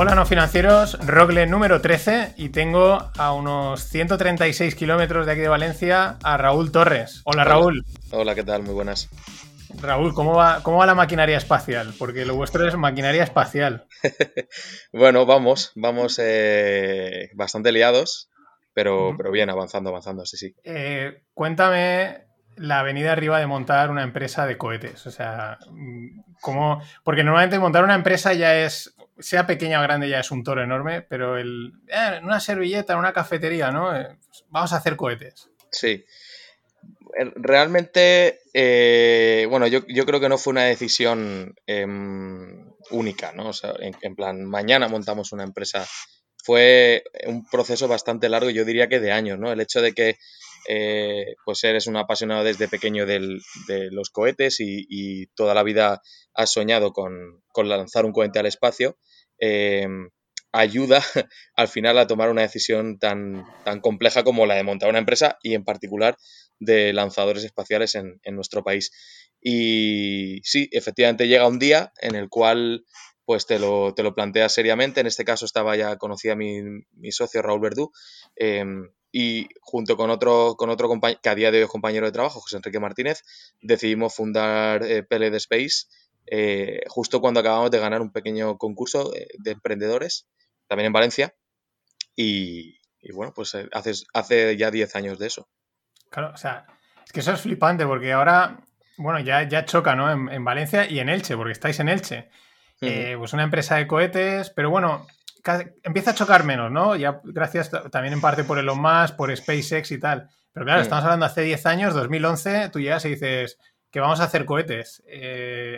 Hola no financieros, Rogle número 13 y tengo a unos 136 kilómetros de aquí de Valencia a Raúl Torres. Hola, Raúl. Hola, ¿qué tal? Muy buenas. Raúl, ¿cómo va, ¿cómo va la maquinaria espacial? Porque lo vuestro es maquinaria espacial. bueno, vamos, vamos eh, bastante liados, pero, pero bien, avanzando, avanzando, sí, sí. Eh, cuéntame la avenida arriba de montar una empresa de cohetes. O sea, ¿cómo? Porque normalmente montar una empresa ya es sea pequeña o grande, ya es un toro enorme, pero el, eh, una servilleta, una cafetería, ¿no? Eh, vamos a hacer cohetes. Sí. Eh, realmente, bueno, yo, creo que no fue una decisión em, única, ¿no? O sea, en, plan, mañana montamos una empresa. Fue un proceso bastante largo, yo diría que de años, ¿no? El hecho de que pues eres un apasionado desde pequeño de los cohetes y, toda la vida has soñado con, con, lanzar un cohete al espacio, Em, ayuda al final a tomar una decisión tan, tan compleja como la de montar una empresa y en particular de lanzadores espaciales en, nuestro país. Y sí, efectivamente llega un día en el cual pues te lo, te lo planteas seriamente. En este caso estaba ya conocida mi, mi socio Raúl Verdú em, y junto con otro, con otro compañero, que a día de hoy es compañero de trabajo, José Enrique Martínez, decidimos fundar eh, PLD Space eh, justo cuando acabamos de ganar un pequeño concurso de, emprendedores, también en Valencia. Y, bueno, pues eh, hace, hace ya 10 años de eso. Claro, o sea, es que eso es flipante porque ahora, bueno, ya, ya choca, ¿no? En, Valencia y en Elche, porque estáis en Elche. Eh, pues una empresa de cohetes, pero bueno, empieza a chocar menos, ¿no? Ya gracias también en parte por Elon Musk, por SpaceX y tal. Pero claro, estamos hablando hace 10 años, 2011, tú llegas y dices, que vamos a hacer cohetes. Eh,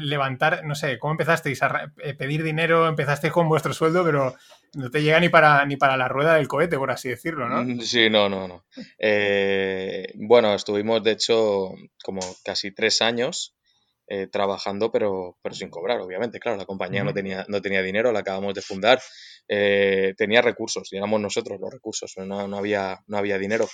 levantar, no sé, ¿cómo empezasteis a eh, pedir dinero? Empezasteis con vuestro sueldo, pero no te llega ni para, ni para la rueda del cohete, por así decirlo, ¿no? Mm, sí, no, no, no. Eh, bueno, estuvimos, de hecho, como casi tres años trabajando, pero, pero sin cobrar, obviamente. Claro, la compañía no, tenía, no tenía dinero, la acabamos de fundar. tenía recursos, digamos nosotros los recursos, no, no, había, no había dinero.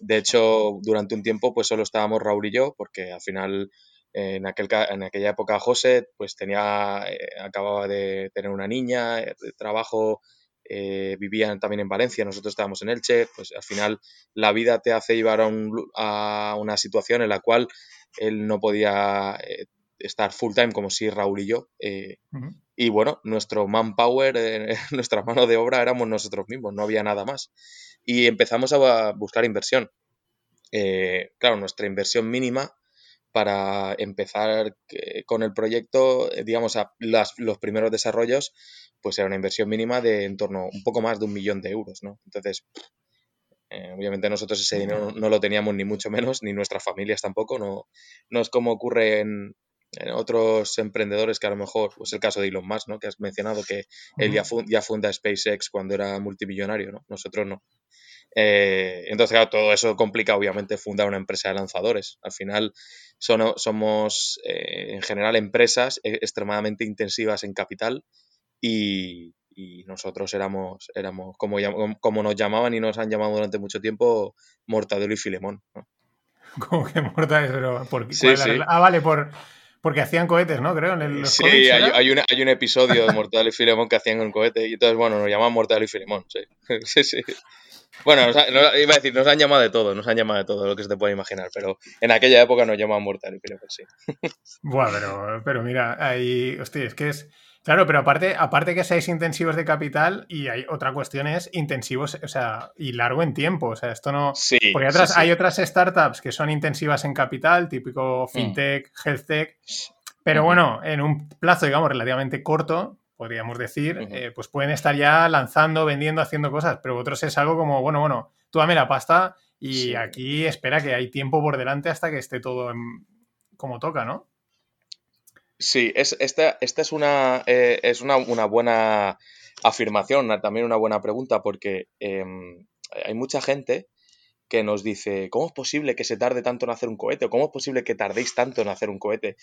De hecho, durante un tiempo pues solo estábamos Raúl y yo, porque al final en, aquel, en aquella época José pues tenía, eh, acababa de tener una niña, eh, de trabajo, eh, vivían también en Valencia, nosotros estábamos en Elche, pues al final la vida te hace llevar a, una situación en la cual él no podía estar full time como si Raúl y yo. Y bueno, nuestro manpower, nuestra mano de obra éramos nosotros mismos, no había nada más y empezamos a buscar inversión. Eh, claro, nuestra inversión mínima para empezar eh, con el proyecto, eh, digamos, a los primeros desarrollos, pues era una inversión mínima de en torno un poco más de un millón de euros, ¿no? Entonces, obviamente nosotros ese dinero no, lo teníamos ni mucho menos, ni nuestras familias tampoco, no, no es como ocurre en, otros emprendedores que a lo mejor, pues el caso de Elon Musk, ¿no? Que has mencionado que él ya, ya funda SpaceX cuando era multimillonario, ¿no? Nosotros no. Eh, entonces, claro, todo eso complica obviamente fundar una empresa de lanzadores. Al final son, somos eh, en general empresas e, extremadamente intensivas en capital y, nosotros éramos, éramos como, como nos llamaban y nos han llamado durante mucho tiempo, Mortadelo y Filemón. Como que Mortadelo, ¿por sí, Ah, vale, por, porque hacían cohetes, ¿no? Creo, en los Sí, hay, un, hay, un, episodio de Mortadelo y Filemón que hacían un cohete y entonces, bueno, nos llamaban Mortadelo y Filemón, sí. sí, sí. Bueno, iba a decir, nos han llamado de todo, nos han llamado de todo lo que se te puede imaginar, pero en aquella época nos llamaban Mortal, creo que sí. Bueno, pero, pero mira, ahí, hostia, es que es... Claro, pero aparte, aparte que seáis intensivos de capital, y hay otra cuestión es intensivos, o sea, y largo en tiempo. O sea, esto no. Sí, porque otras, hay otras startups que son intensivas en capital, típico mm. fintech, healthtech. Pero bueno, en un plazo, digamos, relativamente corto, podríamos decir, eh, pues pueden estar ya lanzando, vendiendo, haciendo cosas, pero otros es algo como, bueno, bueno, tú dame la pasta y aquí espera que hay tiempo por delante hasta que esté todo como toca, ¿no? Sí, es, esta, esta es, una, eh, es una, buena afirmación, también una buena pregunta, porque em, hay mucha gente que nos dice, ¿cómo es posible que se tarde tanto en hacer un cohete? ¿O cómo es posible que tardéis tanto en hacer un cohete?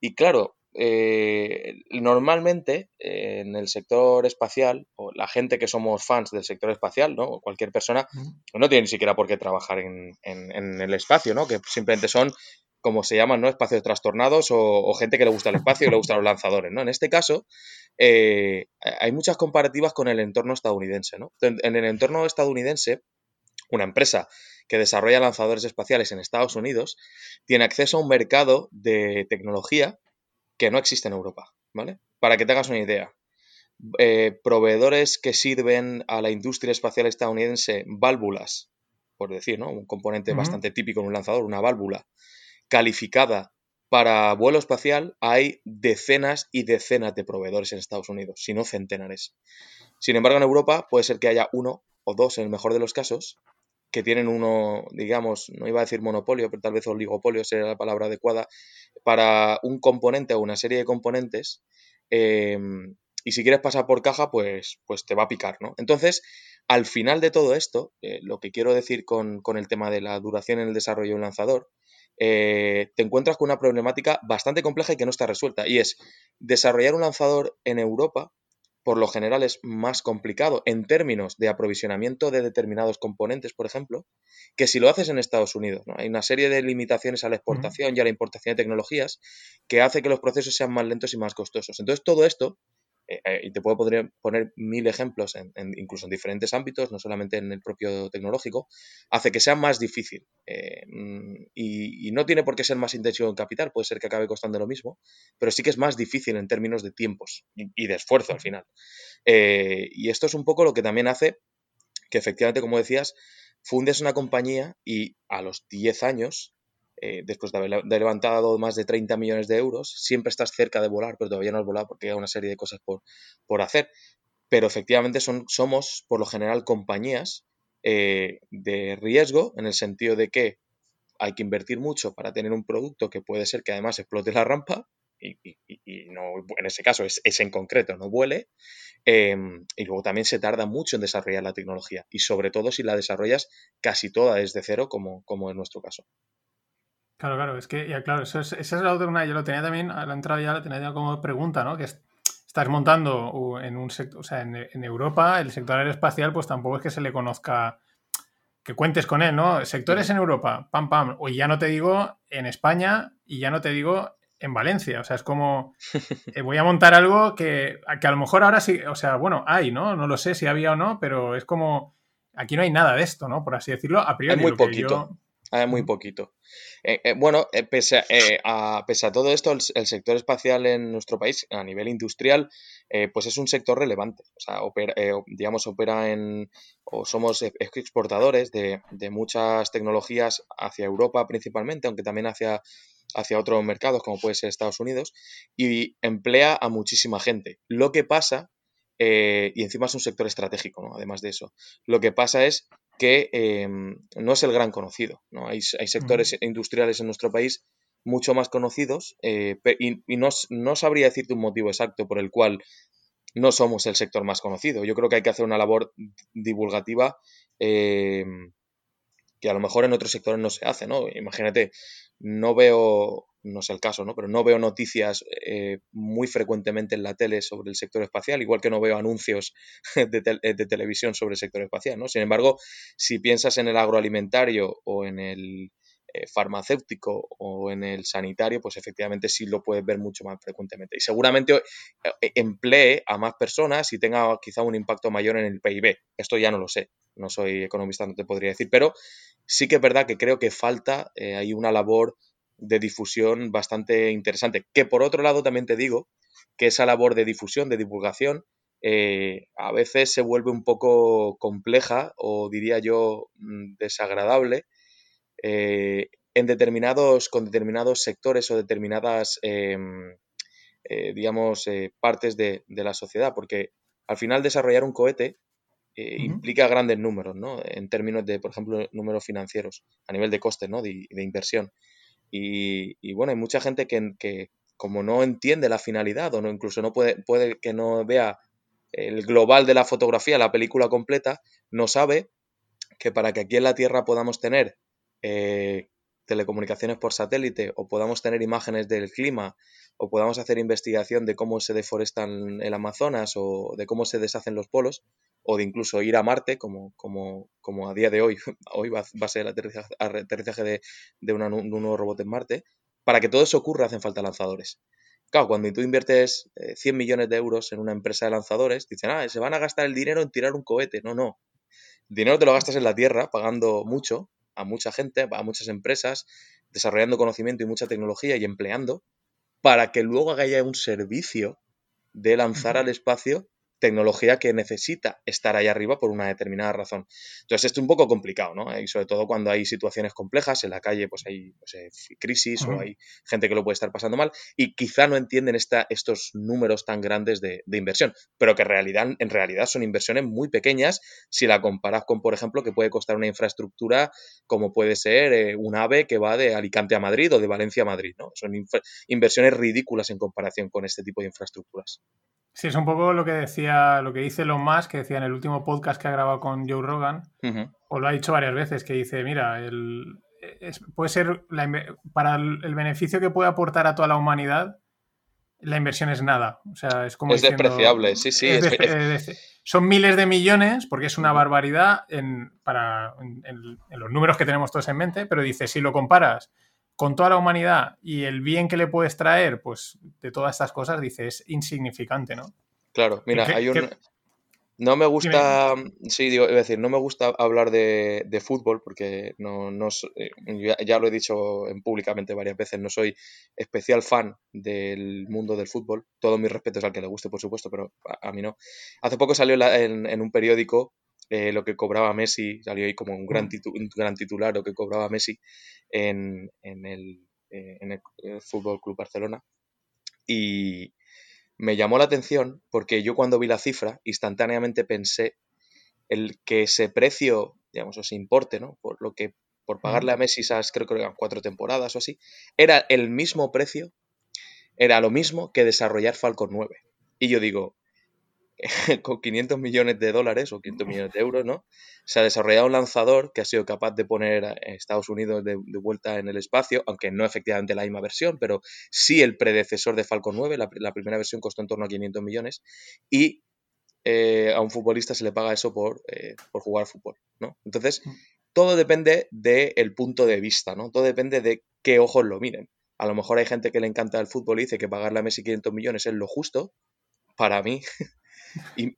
Y claro, eh, normalmente eh, en el sector espacial, o la gente que somos fans del sector espacial, ¿no? O cualquier persona, no tiene ni siquiera por qué trabajar en, el espacio, ¿no? Que simplemente son como se llaman, ¿no? Espacios trastornados o, gente que le gusta el espacio y le gustan los lanzadores, ¿no? En este caso, eh, hay muchas comparativas con el entorno estadounidense, ¿no? En el entorno estadounidense, una empresa que desarrolla lanzadores espaciales en Estados Unidos tiene acceso a un mercado de tecnología que no existe en Europa, ¿vale? Para que te hagas una idea, eh, proveedores que sirven a la industria espacial estadounidense válvulas, por decir, ¿no? Un componente bastante típico en un lanzador, una válvula calificada para vuelo espacial, hay decenas y decenas de proveedores en Estados Unidos, si no centenares. Sin embargo, en Europa puede ser que haya uno o dos, en el mejor de los casos, que tienen uno, digamos, no iba a decir monopolio, pero tal vez oligopolio sería la palabra adecuada, para un componente o una serie de componentes. Em, y si quieres pasar por caja, pues, pues te va a picar, ¿no? Entonces, al final de todo esto, eh, lo que quiero decir con, el tema de la duración en el desarrollo de un lanzador, eh, te encuentras con una problemática bastante compleja y que no está resuelta. Y es desarrollar un lanzador en Europa por lo general es más complicado en términos de aprovisionamiento de determinados componentes, por ejemplo, que si lo haces en Estados Unidos. Hay una serie de limitaciones a la exportación y a la importación de tecnologías que hace que los procesos sean más lentos y más costosos. Entonces, todo esto eh, eh, y te puedo poner, mil ejemplos, incluso en diferentes ámbitos, no solamente en el propio tecnológico, hace que sea más difícil. Eh, mm, y, no tiene por qué ser más intensivo en capital, puede ser que acabe costando lo mismo, pero sí que es más difícil en términos de tiempos y, de esfuerzo al final. y esto es un poco lo que también hace que efectivamente, como decías, fundes una compañía y a los 10 años eh, después de haber levantado más de 30 millones de euros, siempre estás cerca de volar, pero todavía no has volado porque hay una serie de cosas por, por hacer. Pero efectivamente son, somos, por lo general, compañías eh, de riesgo en el sentido de que hay que invertir mucho para tener un producto que puede ser que además explote la rampa y, no, en ese caso es, en concreto, no vuele. Em, y luego también se tarda mucho en desarrollar la tecnología y sobre todo si la desarrollas casi toda desde cero, como, como es nuestro caso. Claro, claro, es que, ya claro, eso es, esa es la otra, yo lo tenía también, a la entrada ya la tenía como pregunta, ¿no? Que estás montando en un sector, o sea, en, Europa, el sector aeroespacial, pues tampoco es que se le conozca, que cuentes con él, ¿no? Sectores en Europa, pam, pam, o ya no te digo en España y ya no te digo en Valencia, o sea, es como, eh, voy a montar algo que, que a lo mejor ahora sí, o sea, bueno, hay, ¿no? No lo sé si había o no, pero es como, aquí no hay nada de esto, ¿no? Por así decirlo, a priori. Hay muy poquito. Hay muy poquito. Eh, eh, bueno, eh, pese, a, a, todo esto, el, sector espacial en nuestro país, a nivel industrial, pues es un sector relevante. O sea, opera, digamos, opera en, o somos exportadores de, de, muchas tecnologías hacia Europa principalmente, aunque también hacia, hacia otros mercados, como puede ser Estados Unidos, y emplea a muchísima gente. Lo que pasa, y encima es un sector estratégico, ¿no? además de eso, lo que pasa es que em, no es el gran conocido. ¿no? Hay, sectores industriales en nuestro país mucho más conocidos eh, y, no, sabría decirte un motivo exacto por el cual no somos el sector más conocido. Yo creo que hay que hacer una labor divulgativa em, que a lo mejor en otros sectores no se hace. ¿no? Imagínate, no veo no es el caso, ¿no? Pero no veo noticias eh, muy frecuentemente en la tele sobre el sector espacial, igual que no veo anuncios de, televisión sobre el sector espacial, ¿no? Sin embargo, si piensas en el agroalimentario o en el eh, farmacéutico o en el sanitario, pues efectivamente sí lo puedes ver mucho más frecuentemente. Y seguramente eh, emplee a más personas y tenga quizá un impacto mayor en el PIB. Esto ya no lo sé, no soy economista, no te podría decir, pero sí que es verdad que creo que falta hay una labor de difusión bastante interesante. Que por otro lado también te digo que esa labor de difusión, de divulgación, eh, a veces se vuelve un poco compleja o diría yo mm, desagradable eh, en determinados, con determinados sectores o determinadas, em, eh, digamos, partes de, la sociedad, porque al final desarrollar un cohete implica grandes números, ¿no? En términos de, por ejemplo, números financieros, a nivel de coste, ¿no? de inversión. Y, bueno, hay mucha gente que, como no entiende la finalidad o no incluso no puede, puede que no vea el global de la fotografía, la película completa, no sabe que para que aquí en la Tierra podamos tener eh, telecomunicaciones por satélite o podamos tener imágenes del clima o podamos hacer investigación de cómo se deforestan el Amazonas o de cómo se deshacen los polos, o de incluso ir a Marte, como, como, como a día de hoy, hoy va, a ser el aterrizaje, de, de un nuevo robot en Marte, para que todo eso ocurra hacen falta lanzadores. Claro, cuando tú inviertes 100 eh, millones de euros en una empresa de lanzadores, dicen, ah, se van a gastar el dinero en tirar un cohete. No, no. El dinero te lo gastas en la Tierra, pagando mucho a mucha gente, a muchas empresas, desarrollando conocimiento y mucha tecnología y empleando, para que luego haya un servicio de lanzar al espacio tecnología que necesita estar ahí arriba por una determinada razón. Entonces, esto es un poco complicado, ¿no? Y sobre todo cuando hay situaciones complejas, en la calle pues hay pues, crisis o hay gente que lo puede estar pasando mal y quizá no entienden esta, estos números tan grandes de, inversión, pero que en realidad, en realidad son inversiones muy pequeñas si la comparas con, por ejemplo, que puede costar una infraestructura como puede ser eh, un AVE que va de Alicante a Madrid o de Valencia a Madrid, ¿no? Son inversiones ridículas en comparación con este tipo de infraestructuras. Sí, es un poco lo que decía, lo que dice Elon Musk, que decía en el último podcast que ha grabado con Joe Rogan, o lo ha dicho varias veces, que dice, mira, el, puede ser para el, beneficio que puede aportar a toda la humanidad, la inversión es nada. O sea, es como. Es despreciable, sí, sí. son miles de millones, porque es una barbaridad en, para, en, los números que tenemos todos en mente, pero dice, si lo comparas con toda la humanidad y el bien que le puedes traer, pues de todas estas cosas, dice, es insignificante, ¿no? Claro, mira, hay un... No me gusta, sí, digo, decir, no me gusta hablar de, fútbol porque no, no eh, ya, lo he dicho en públicamente varias veces, no soy especial fan del mundo del fútbol. Todos mis respetos al que le guste, por supuesto, pero a, mí no. Hace poco salió en, un periódico eh, lo que cobraba Messi, salió ahí como un gran, mm. un gran titular lo que cobraba Messi en, el, eh, en el, Fútbol Club Barcelona. Y me llamó la atención porque yo cuando vi la cifra, instantáneamente pensé el que ese precio, digamos, o ese importe, ¿no? Por lo que por pagarle a Messi esas, creo que eran cuatro temporadas o así, era el mismo precio, era lo mismo que desarrollar Falcon 9. Y yo digo, con 500 millones de dólares o 500 millones de euros, ¿no? Se ha desarrollado un lanzador que ha sido capaz de poner a Estados Unidos de, vuelta en el espacio, aunque no efectivamente la misma versión, pero sí el predecesor de Falcon 9, la, primera versión costó en torno a 500 millones, y eh, a un futbolista se le paga eso por, eh, por jugar fútbol, ¿no? Entonces, mm. todo depende del punto de vista, ¿no? Todo depende de qué ojos lo miren. A lo mejor hay gente que le encanta el fútbol y dice que pagarle a Messi 500 millones es lo justo. Para mí,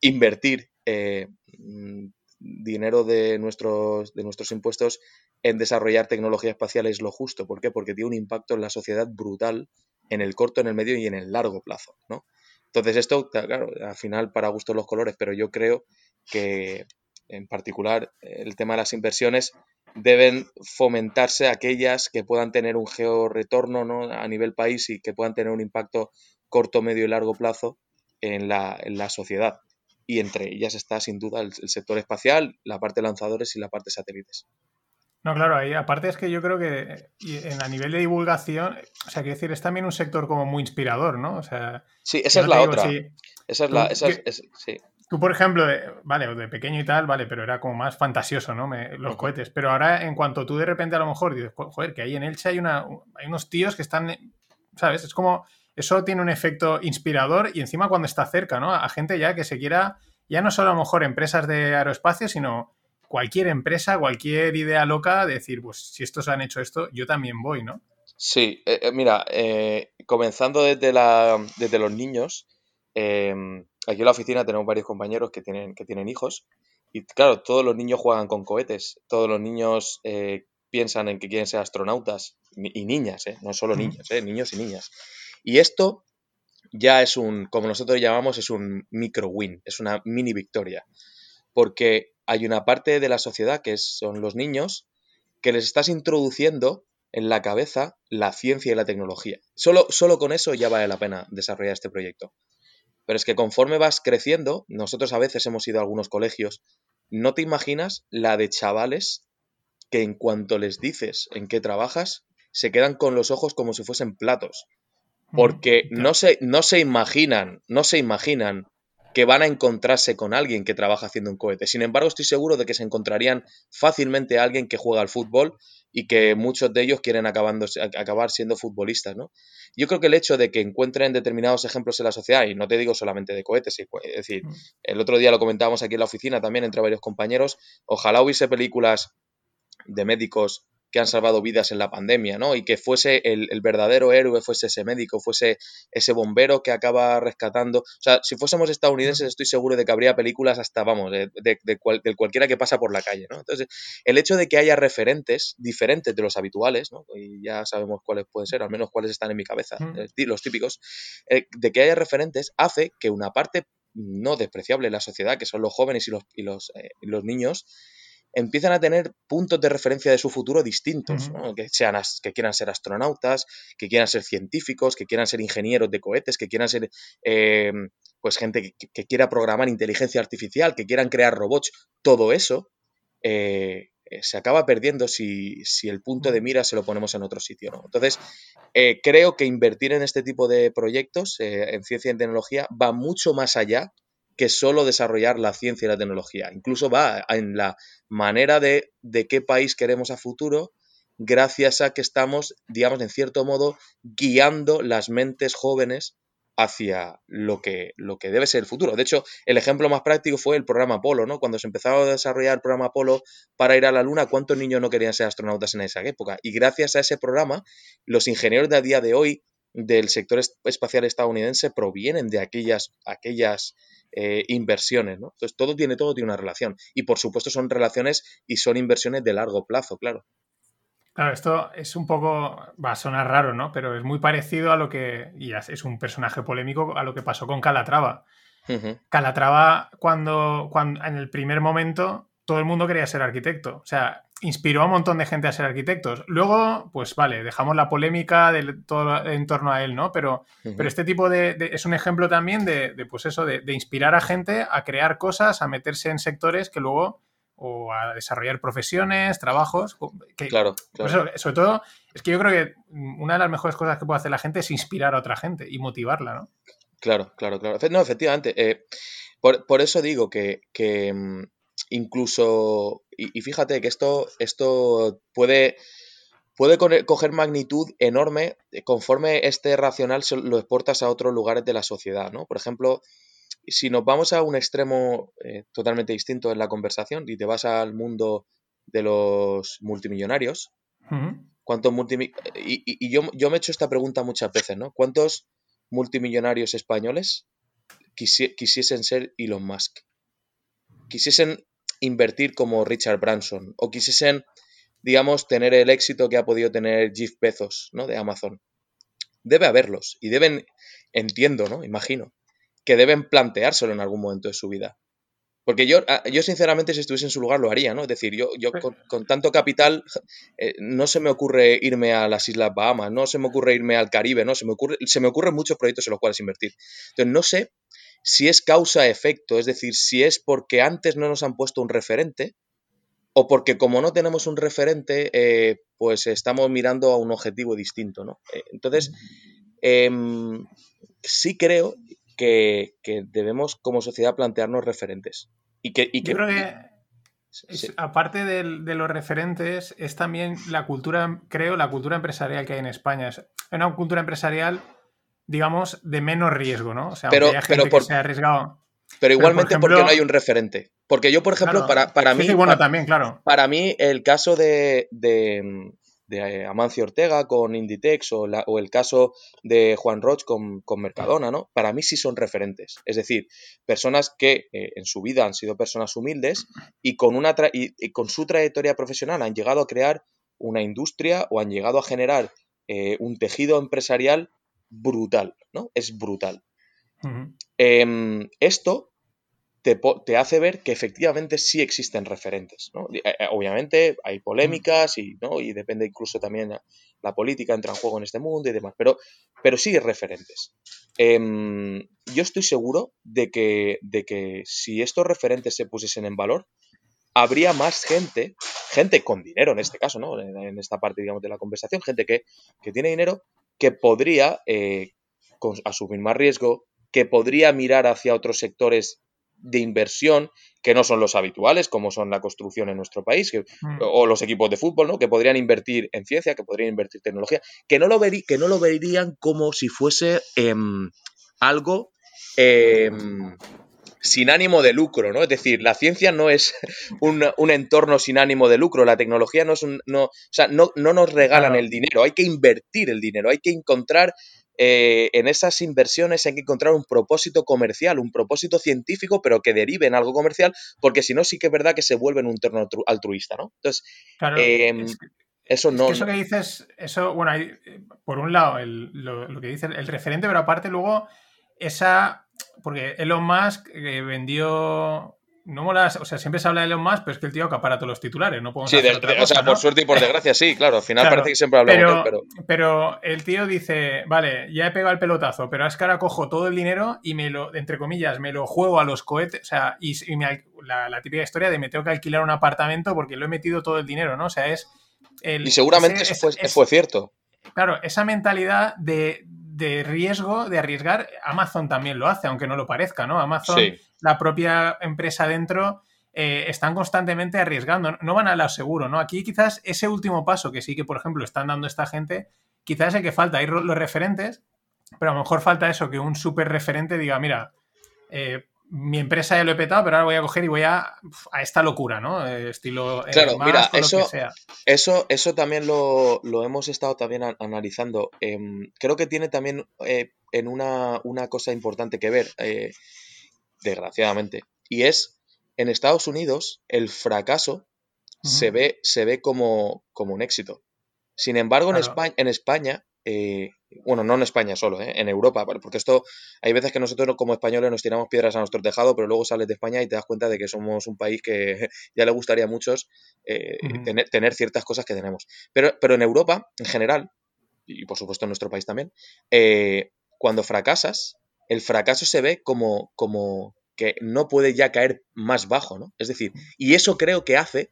invertir eh, mm, dinero de nuestros, de nuestros impuestos en desarrollar tecnología espacial es lo justo. ¿Por qué? Porque tiene un impacto en la sociedad brutal en el corto, en el medio y en el largo plazo, ¿no? Entonces esto, claro, al final para gusto los colores, pero yo creo que en particular el tema de las inversiones deben fomentarse aquellas que puedan tener un georretorno ¿no? a nivel país y que puedan tener un impacto corto, medio y largo plazo en la, en la sociedad. Y entre ellas está sin duda el, sector espacial, la parte de lanzadores y la parte de satélites. No, claro, ahí aparte es que yo creo que en, a nivel de divulgación, o sea, quiero decir, es también un sector como muy inspirador, ¿no? O sea, sí, esa es la otra. esa es la, esa es, sí. Tú, por ejemplo, vale, de pequeño y tal, vale, pero era como más fantasioso, ¿no? los cohetes. Pero ahora, en cuanto tú de repente a lo mejor dices, joder, que ahí en Elche hay, una, hay unos tíos que están, ¿sabes? Es como, eso tiene un efecto inspirador y encima cuando está cerca, ¿no? A gente ya que se quiera, ya no solo a lo mejor empresas de aeroespacio, sino cualquier empresa, cualquier idea loca, decir, pues si estos han hecho esto, yo también voy, ¿no? Sí, eh, eh, mira, eh, comenzando desde, la, desde los niños, em, aquí en la oficina tenemos varios compañeros que tienen, que tienen hijos y claro, todos los niños juegan con cohetes, todos los niños piensan en que quieren ser astronautas y niñas, no solo niños, niños y niñas. Y esto ya es un, como nosotros llamamos, es un micro win, es una mini victoria. Porque hay una parte de la sociedad, que son los niños, que les estás introduciendo en la cabeza la ciencia y la tecnología. Solo, solo con eso ya vale la pena desarrollar este proyecto. Pero es que conforme vas creciendo, nosotros a veces hemos ido a algunos colegios, no te imaginas la de chavales que en cuanto les dices en qué trabajas, se quedan con los ojos como si fuesen platos porque no se, no se imaginan, no se imaginan que van a encontrarse con alguien que trabaja haciendo un cohete. Sin embargo, estoy seguro de que se encontrarían fácilmente a alguien que juega al fútbol y que muchos de ellos quieren acabar siendo futbolistas. ¿no? Yo creo que el hecho de que encuentren determinados ejemplos en la sociedad, y no te digo solamente de cohetes, es decir, mm. el otro día lo comentábamos aquí en la oficina también entre varios compañeros, ojalá hubiese películas de médicos que han salvado vidas en la pandemia, ¿no? Y que fuese el, verdadero héroe, fuese ese médico, fuese ese bombero que acaba rescatando. O sea, si fuésemos estadounidenses, estoy seguro de que habría películas hasta, vamos, de, de, cualquiera que pasa por la calle, ¿no? Entonces, el hecho de que haya referentes diferentes de los habituales, ¿no? Y ya sabemos cuáles pueden ser, al menos cuáles están en mi cabeza, eh, los típicos, eh, de que haya referentes hace que una parte no despreciable de la sociedad, que son los jóvenes y los, y los, eh, y los niños, empiezan a tener puntos de referencia de su futuro distintos, que, sean, que quieran ser astronautas, que quieran ser científicos, que quieran ser ingenieros de cohetes, que quieran ser eh, pues gente que, quiera programar inteligencia artificial, que quieran crear robots, todo eso eh, eh, se acaba perdiendo si, el punto de mira se lo ponemos en otro sitio. Entonces, creo que invertir en este tipo de proyectos, en ciencia y tecnología, va mucho más allá que solo desarrollar la ciencia y la tecnología. Incluso va en la manera de, de qué país queremos a futuro, gracias a que estamos, digamos, en cierto modo, guiando las mentes jóvenes hacia lo que, lo que debe ser el futuro. De hecho, el ejemplo más práctico fue el programa Apolo, ¿no? Cuando se empezaba a desarrollar el programa Apolo para ir a la Luna, ¿cuántos niños no querían ser astronautas en esa época? Y gracias a ese programa, los ingenieros de a día de hoy del sector espacial estadounidense provienen de aquellas, aquellas eh, inversiones, ¿no? Entonces todo tiene, todo tiene una relación. Y por supuesto son relaciones y son inversiones de largo plazo, claro. Claro, esto es un poco, va a sonar raro, ¿no? Pero es muy parecido a lo que, y es un personaje polémico, a lo que pasó con Calatrava. Calatrava, cuando, cuando en el primer momento todo el mundo quería ser arquitecto. O sea, inspiró a un montón de gente a ser arquitectos. Luego, pues vale, dejamos la polémica de todo en torno a él, ¿no? Pero, pero este tipo de, es un ejemplo también de, pues eso, de, inspirar a gente a crear cosas, a meterse en sectores que luego o a desarrollar profesiones, trabajos. claro, claro. sobre todo, es que yo creo que una de las mejores cosas que puede hacer la gente es inspirar a otra gente y motivarla, ¿no? Claro, claro, claro. No, efectivamente. Eh, por, eso digo que, que mm, incluso, y, fíjate que esto, esto puede, puede coger magnitud enorme conforme este racional lo exportas a otros lugares de la sociedad, ¿no? Por ejemplo, si nos vamos a un extremo eh, totalmente distinto en la conversación y te vas al mundo de los multimillonarios, ¿cuántos y, y, yo, yo, me he hecho esta pregunta muchas veces, ¿no? ¿Cuántos multimillonarios españoles quisiesen ser Elon Musk? Quisiesen invertir como Richard Branson o quisiesen, digamos, tener el éxito que ha podido tener Jeff Bezos, ¿no? De Amazon. Debe haberlos y deben, entiendo, ¿no? Imagino, que deben planteárselo en algún momento de su vida. Porque yo, ah, yo sinceramente, si estuviese en su lugar, lo haría, ¿no? Es decir, yo, yo con, tanto capital eh, no se me ocurre irme a las Islas Bahamas, no se me ocurre irme al Caribe, ¿no? Se me, ocurre, se me ocurren muchos proyectos en los cuales invertir. Entonces, no sé si es causa-efecto, es decir, si es porque antes no nos han puesto un referente o porque como no tenemos un referente, eh, pues estamos mirando a un objetivo distinto, ¿no? Eh, entonces, em, sí creo que, debemos como sociedad plantearnos referentes. Y que, y Yo creo que, aparte de, los referentes, es también la cultura, creo, la cultura empresarial que hay en España. Es una cultura empresarial digamos, de menos riesgo, ¿no? O sea, pero, hay gente que se ha arriesgado. Pero igualmente porque no hay un referente. Porque yo, por ejemplo, para, para mí. bueno, también, claro. Para mí, el caso de, de, de Amancio Ortega con Inditex o, o, el caso de Juan Roch con, con, Mercadona, ¿no? Para mí sí son referentes. Es decir, personas que eh, en su vida han sido personas humildes y con, una y, con su trayectoria profesional han llegado a crear una industria o han llegado a generar eh, un tejido empresarial brutal, ¿no? Es brutal. Em, esto te, hace ver que efectivamente sí existen referentes. ¿no? Eh, eh, obviamente hay polémicas y, ¿no? y depende incluso también la, política entra en juego en este mundo y demás, pero, pero sí hay referentes. Em, yo estoy seguro de que, de que si estos referentes se pusiesen en valor, habría más gente, gente con dinero en este caso, ¿no? En, esta parte, digamos, de la conversación, gente que, que tiene dinero que podría eh, asumir más riesgo, que podría mirar hacia otros sectores de inversión que no son los habituales, como son la construcción en nuestro país, mm. o los equipos de fútbol, ¿no? Que podrían invertir en ciencia, que podrían invertir en tecnología, que no lo, que no lo verían como si fuese em, algo em, sin ánimo de lucro, ¿no? Es decir, la ciencia no es un, entorno sin ánimo de lucro, la tecnología no es un... No, o sea, no, no nos regalan el dinero, hay que invertir el dinero, hay que encontrar eh, en esas inversiones hay que encontrar un propósito comercial, un propósito científico, pero que derive en algo comercial, porque si no, sí que es verdad que se vuelve en un entorno altruista, ¿no? Entonces, em, eso no. eso que dices, eso, bueno, hay, por un lado, lo, lo, que dice el referente, pero aparte luego, esa. Porque Elon Musk eh, vendió no mola, o sea, siempre se habla de Elon Musk, pero es que el tío acapara todos los titulares, no podemos Sí, o sea, por suerte y por desgracia, sí, claro, al final parece que siempre hablamos pero, de él, pero... Pero el tío dice, vale, ya he pegado el pelotazo, pero es que ahora cojo todo el dinero y me lo, entre comillas, me lo juego a los cohetes, o sea, y, la, típica historia de me tengo que alquilar un apartamento porque lo he metido todo el dinero, ¿no? O sea, es... y seguramente eso fue, fue cierto. Claro, esa mentalidad de, de riesgo, de arriesgar, Amazon también lo hace, aunque no lo parezca, ¿no? Amazon, la propia empresa dentro, eh, están constantemente arriesgando, no van a lo seguro, ¿no? Aquí quizás ese último paso que sí que, por ejemplo, están dando esta gente, quizás es el que falta, hay los referentes, pero a lo mejor falta eso, que un súper referente diga, mira, eh, mi empresa ya lo he petado, pero ahora voy a coger y voy a, a esta locura, ¿no? Eh, estilo. Eh, claro, mira, eso, eso, eso también lo, hemos estado también analizando. Em, creo que tiene también eh, en una, cosa importante que ver, desgraciadamente, y es en Estados Unidos el fracaso se ve, se ve como, como un éxito. Sin embargo, en, España, en España bueno, no en España solo, ¿eh? en Europa, porque esto hay veces que nosotros como españoles nos tiramos piedras a nuestro tejado, pero luego sales de España y te das cuenta de que somos un país que ya le gustaría a muchos eh, tener, ciertas cosas que tenemos. Pero, pero en Europa, en general, y por supuesto en nuestro país también, eh, cuando fracasas, el fracaso se ve como, como que no puede ya caer más bajo, ¿no? Es decir, y eso creo que hace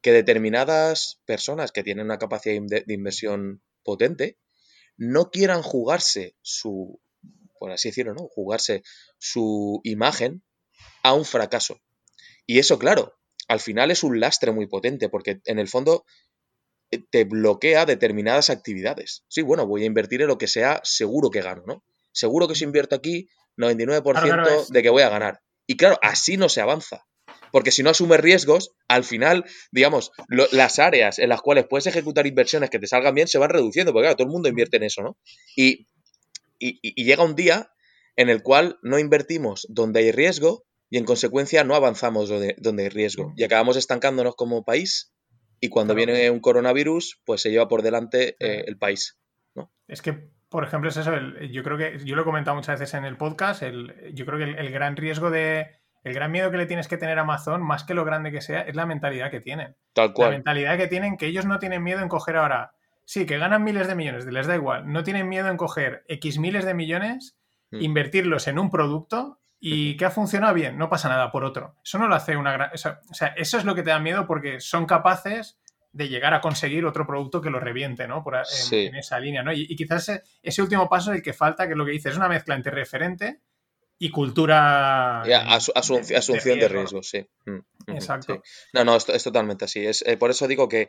que determinadas personas que tienen una capacidad de inversión potente, no quieran jugarse su, por así decirlo, ¿no? Jugarse su imagen a un fracaso. Y eso, claro, al final es un lastre muy potente, porque en el fondo eh, te bloquea determinadas actividades. Sí, bueno, voy a invertir en lo que sea seguro que gano, ¿no? Seguro que si invierto aquí, 99% de que voy a ganar. Y claro, así no se avanza porque si no asumes riesgos, al final, digamos, las áreas en las cuales puedes ejecutar inversiones que te salgan bien se van reduciendo, porque claro, todo el mundo invierte en eso, ¿no? Y, llega un día en el cual no invertimos donde hay riesgo y en consecuencia no avanzamos donde, hay riesgo y acabamos estancándonos como país y cuando viene un coronavirus, pues se lleva por delante eh, el país. ¿no? Es que, por ejemplo, es eso, yo creo que, yo lo he comentado muchas veces en el podcast, yo creo que el gran riesgo de, el gran miedo que le tienes que tener a Amazon, más que lo grande que sea, es la mentalidad que tienen. Tal cual. La mentalidad que tienen, que ellos no tienen miedo en coger ahora. Sí, que ganan miles de millones, les da igual. No tienen miedo en coger X miles de millones, mm. invertirlos en un producto y que ha funcionado bien, no pasa nada por otro. Eso no lo hace una gran. O sea, eso es lo que te da miedo porque son capaces de llegar a conseguir otro producto que lo reviente, ¿no? Por, en, esa línea, ¿no? Y, quizás ese, ese, último paso es el que falta, que es lo que dices, es una mezcla entre referente y cultura. asunción de, riesgo, sí. Mm, Exacto. No, no, es, totalmente así. Es, eh, por eso digo que,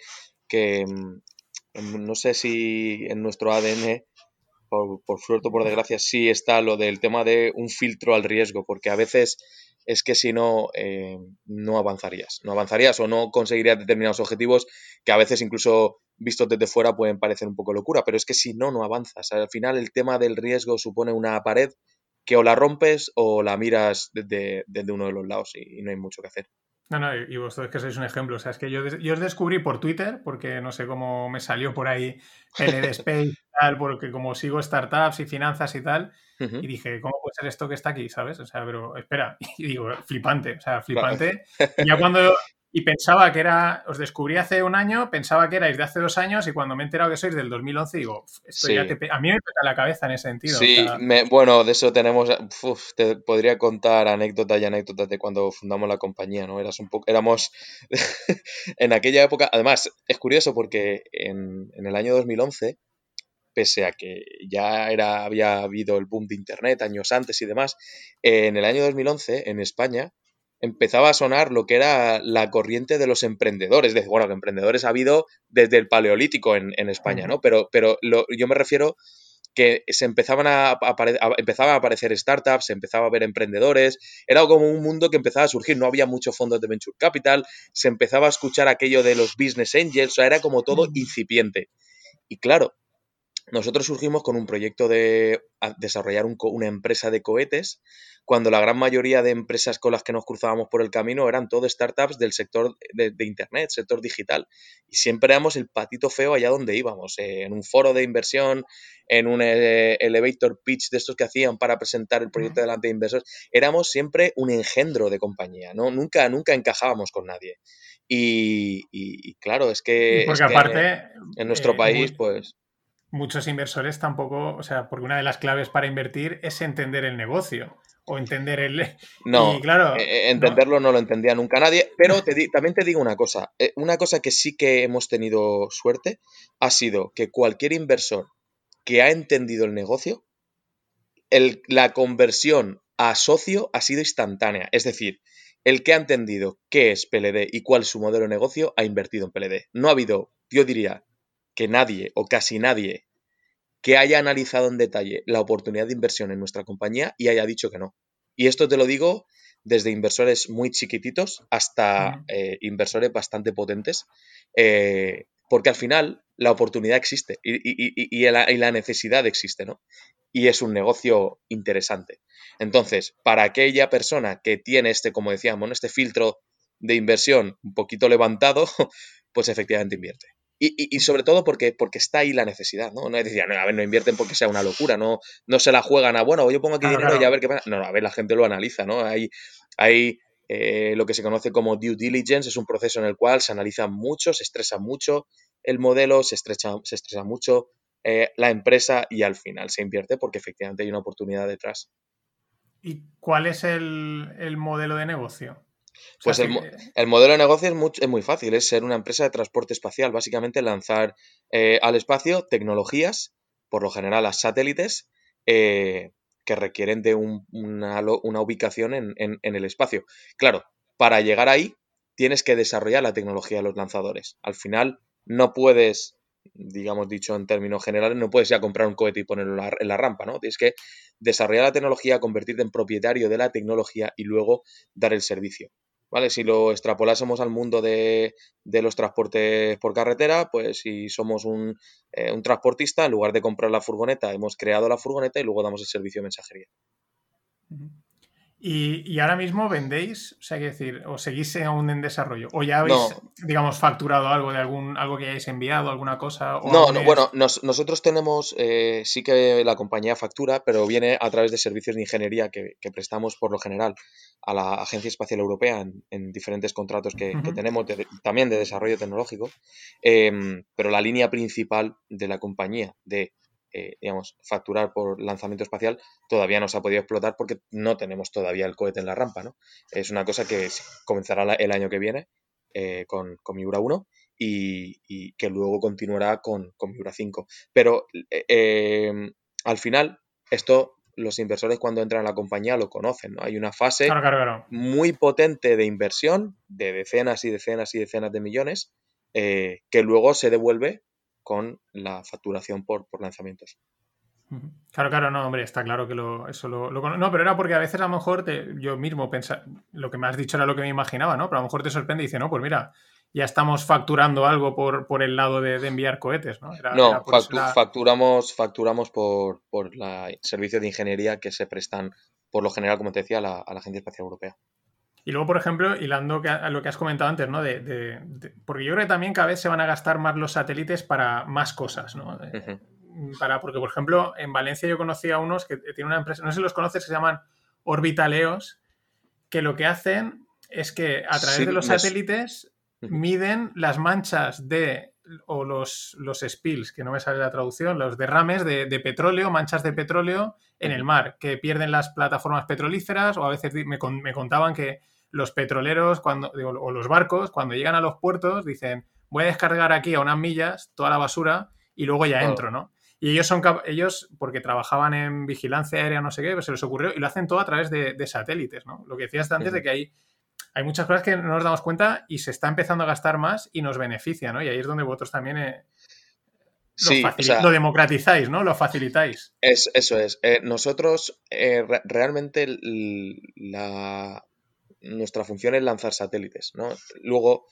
mm, no sé si en nuestro ADN, por, por suerte o por desgracia, sí está lo del tema de un filtro al riesgo, porque a veces es que si no, eh, no avanzarías. No avanzarías o no conseguirías determinados objetivos que a veces incluso vistos desde fuera pueden parecer un poco locura, pero es que si no, no avanzas. Al final el tema del riesgo supone una pared que o la rompes o la miras desde, uno de los lados y, no hay mucho que hacer. No, no, y vosotros que sois un ejemplo. O sea, es que yo, yo os descubrí por Twitter, porque no sé cómo me salió por ahí LD Space y tal, porque como sigo startups y finanzas y tal, y dije, ¿cómo puede ser esto que está aquí? ¿Sabes? O sea, pero espera. Y digo, flipante, o sea, flipante. Y ya cuando, y pensaba que era, os descubrí hace un año, pensaba que erais de hace dos años y cuando me he enterado que sois del 2011 digo, esto ya a mí me peta la cabeza en ese sentido. Sí, bueno, de eso tenemos, te podría contar anécdotas y anécdotas de cuando fundamos la compañía, ¿no? Eras un poco, éramos en aquella época, además es curioso porque en, en el año 2011 pese a que ya era, había habido el boom de Internet años antes y demás, en el año 2011 en España empezaba a sonar lo que era la corriente de los emprendedores. De, bueno, que emprendedores ha habido desde el Paleolítico en, España, ¿no? Pero, pero yo me refiero que se empezaban a, empezaban a aparecer startups, se empezaba a ver emprendedores, era como un mundo que empezaba a surgir, no había muchos fondos de venture capital, se empezaba a escuchar aquello de los business angels, o sea, era como todo incipiente. Y claro, nosotros surgimos con un proyecto de desarrollar una empresa de cohetes, cuando la gran mayoría de empresas con las que nos cruzábamos por el camino eran todo startups del sector de, Internet, sector digital. Y siempre éramos el patito feo allá donde íbamos, eh, en un foro de inversión, en un eh, elevator pitch de estos que hacían para presentar el proyecto delante de inversores. Éramos siempre un engendro de compañía, ¿no? Nunca, nunca encajábamos con nadie. Y, claro, es que... Porque aparte... En nuestro eh, país, pues muchos inversores tampoco, o sea, porque una de las claves para invertir es entender el negocio o entender el... No, claro, eh, eh, entenderlo no. lo entendía nunca nadie, pero también te digo una cosa, eh, una cosa que sí que hemos tenido suerte ha sido que cualquier inversor que ha entendido el negocio, el, la conversión a socio ha sido instantánea, es decir, el que ha entendido qué es PLD y cuál es su modelo de negocio ha invertido en PLD. No ha habido, yo diría, que nadie o casi nadie que haya analizado en detalle la oportunidad de inversión en nuestra compañía y haya dicho que no. Y esto te lo digo desde inversores muy chiquititos hasta eh, inversores bastante potentes, eh, porque al final la oportunidad existe y, la, necesidad existe, ¿no? Y es un negocio interesante. Entonces, para aquella persona que tiene este, como decíamos, este filtro de inversión un poquito levantado, pues efectivamente invierte. Y, sobre todo porque, porque está ahí la necesidad, ¿no? No es decir, no, a ver, no invierten porque sea una locura, no, no se la juegan a, bueno, yo pongo aquí dinero y a ver qué pasa. No, no, a ver, la gente lo analiza, ¿no? Hay, hay eh, lo que se conoce como due diligence, es un proceso en el cual se analiza mucho, se estresa mucho el modelo, se, estrecha, se estresa mucho eh, la empresa y al final se invierte porque efectivamente hay una oportunidad detrás. ¿Y cuál es el, el modelo de negocio? Pues el, modelo de negocio es muy, es muy, fácil, es ser una empresa de transporte espacial, básicamente lanzar eh, al espacio tecnologías, por lo general a satélites, eh, que requieren de una, ubicación en, el espacio. Claro, para llegar ahí tienes que desarrollar la tecnología de los lanzadores. Al final no puedes, digamos dicho en términos generales, no puedes ya comprar un cohete y ponerlo en la rampa, ¿no? Tienes que desarrollar la tecnología, convertirte en propietario de la tecnología y luego dar el servicio. ¿Vale? Si lo extrapolásemos al mundo de, los transportes por carretera, pues si somos eh, un, transportista, en lugar de comprar la furgoneta, hemos creado la furgoneta y luego damos el servicio de mensajería. Y, ahora mismo vendéis, o sea, que decir, o seguís aún en desarrollo, o ya habéis, digamos, facturado algo de algún, algo que hayáis enviado, alguna cosa. no, no bueno, nosotros tenemos, eh, sí que la compañía factura, pero viene a través de servicios de ingeniería que, prestamos por lo general a la Agencia Espacial Europea en, diferentes contratos que, tenemos, también de desarrollo tecnológico. Em, pero la línea principal de la compañía de eh, digamos, facturar por lanzamiento espacial todavía no se ha podido explotar porque no tenemos todavía el cohete en la rampa, ¿no? Es una cosa que comenzará el año que viene eh, con, con, Miura 1 y, que luego continuará con, con Miura 5. Pero eh, al final, esto los inversores cuando entran a la compañía lo conocen, ¿no? Hay una fase muy potente de inversión de decenas y decenas y decenas de millones que luego se devuelve con la facturación por, por lanzamientos. Claro, claro, no, hombre, está claro que lo, eso lo, No, pero era porque a veces a lo mejor yo mismo pensaba, lo que me has dicho era lo que me imaginaba, ¿no? Pero a lo mejor te sorprende y dice, no, pues mira, ya estamos facturando algo por, por el lado de, enviar cohetes, ¿no? no, facturamos, facturamos por, por la servicios de ingeniería que se prestan, por lo general, como te decía, a la, a la Agencia Espacial Europea. Y luego, por ejemplo, hilando a lo que has comentado antes, ¿no? De, porque yo creo que también cada vez se van a gastar más los satélites para más cosas, ¿no? para, porque, por ejemplo, en Valencia yo conocí a unos que tienen una empresa, no sé si los conoces, se llaman Orbitaleos, que lo que hacen es que a través de los satélites miden las manchas de, o los, los spills, que no me sale la traducción, los derrames de, de petróleo, manchas de petróleo en el mar, que pierden las plataformas petrolíferas, o a veces me, me contaban que los petroleros cuando, o los barcos, cuando llegan a los puertos, dicen, voy a descargar aquí a unas millas toda la basura y luego ya entro, ¿no? Y ellos son ellos, porque trabajaban en vigilancia aérea, no sé qué, pues se les ocurrió y lo hacen todo a través de, satélites, ¿no? Lo que decías antes de que hay, hay muchas cosas que no nos damos cuenta y se está empezando a gastar más y nos beneficia, ¿no? Y ahí es donde vosotros también eh, lo, democratizáis, ¿no? Lo facilitáis. Es, eso es. Eh, nosotros eh, realmente la, nuestra función es lanzar satélites, ¿no? Luego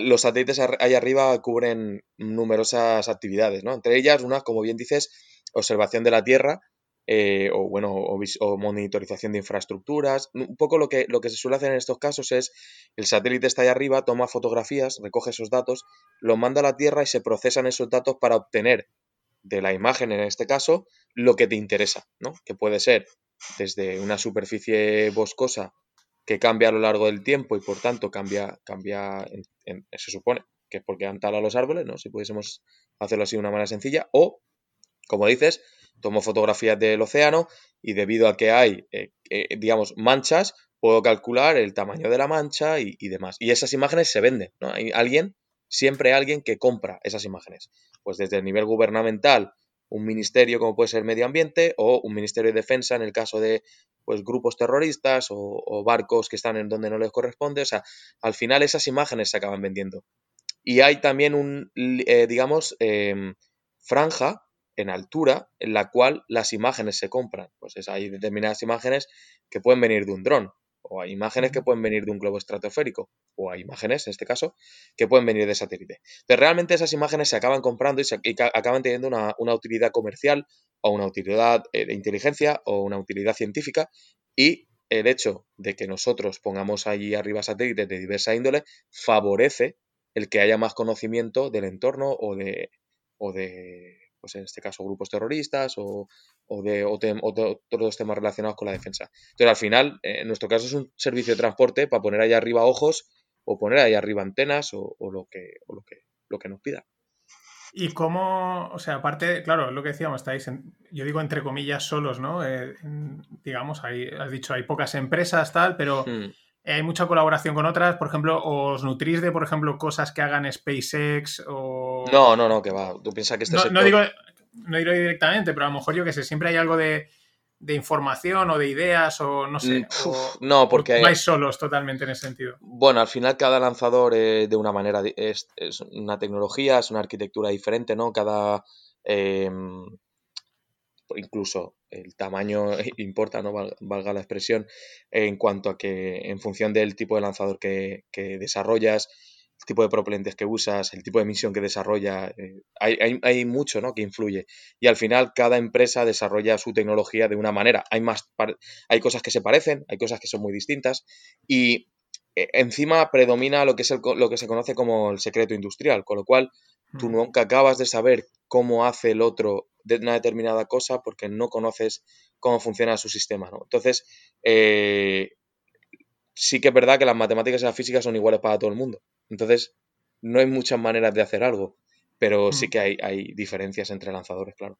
los satélites ahí arriba cubren numerosas actividades, ¿no? Entre ellas, una, como bien dices, observación de la Tierra, eh, o bueno, o, monitorización de infraestructuras. Un poco lo que, lo que se suele hacer en estos casos es el satélite está ahí arriba, toma fotografías, recoge esos datos, los manda a la Tierra y se procesan esos datos para obtener de la imagen, en este caso, lo que te interesa, ¿no? Que puede ser desde una superficie boscosa que cambia a lo largo del tiempo y por tanto cambia, cambia se supone que es porque han talado los árboles, ¿no? Si pudiésemos hacerlo así de una manera sencilla, o, como dices, tomo fotografías del océano y debido a que hay, eh, eh, digamos, manchas, puedo calcular el tamaño de la mancha y, demás. Y esas imágenes se venden, ¿no? Hay alguien, siempre alguien que compra esas imágenes. Pues desde el nivel gubernamental, un ministerio como puede ser Medio Ambiente o un ministerio de Defensa en el caso de pues grupos terroristas o, barcos que están en donde no les corresponde. O sea, al final esas imágenes se acaban vendiendo. Y hay también un, eh, digamos, em, franja en altura en la cual las imágenes se compran. Pues es, hay determinadas imágenes que pueden venir de un dron, o hay imágenes que pueden venir de un globo estratosférico, o hay imágenes, en este caso, que pueden venir de satélite. Pero realmente esas imágenes se acaban comprando y, se, acaban teniendo una, una, utilidad comercial o una utilidad eh, de inteligencia o una utilidad científica y el hecho de que nosotros pongamos allí arriba satélites de diversa índole favorece el que haya más conocimiento del entorno o de, o de pues en este caso grupos terroristas o, de, otros temas relacionados con la defensa. Entonces al final, eh, en nuestro caso es un servicio de transporte para poner allá arriba ojos o poner ahí arriba antenas o, lo, que, o lo, que, lo que nos pida. Y cómo, o sea, aparte, claro, lo que decíamos, estáis, yo digo entre comillas solos, ¿no? Eh, digamos, hay, has dicho, hay pocas empresas, tal, pero hmm. Hay mucha colaboración con otras. Por ejemplo, ¿os nutrís de, por ejemplo, cosas que hagan SpaceX o...? No, no, no, que va. Tú piensas que este no, no digo, no digo directamente, pero a lo mejor yo que sé, siempre hay algo de de información o de ideas o no sé. Mm, no, porque... Vais solos totalmente en ese sentido. Bueno, al final cada lanzador eh, de una manera es, una tecnología, es una arquitectura diferente, ¿no? Cada... Em, incluso el tamaño importa, ¿no? Valga la expresión, en cuanto a que en función del tipo de lanzador que, que desarrollas, el tipo de propelentes que usas, el tipo de misión que desarrolla, eh, hay, hay, mucho ¿no? que influye. Y al final cada empresa desarrolla su tecnología de una manera. Hay, más, hay cosas que se parecen, hay cosas que son muy distintas y eh, encima predomina lo que, es lo que se conoce como el secreto industrial, con lo cual tú mm. nunca acabas de saber cómo hace el otro de una determinada cosa porque no conoces cómo funciona su sistema. ¿no? Entonces, eh, sí que es verdad que las matemáticas y la física son iguales para todo el mundo. Entonces, no hay muchas maneras de hacer algo, pero sí mm. que hay, hay diferencias entre lanzadores, claro.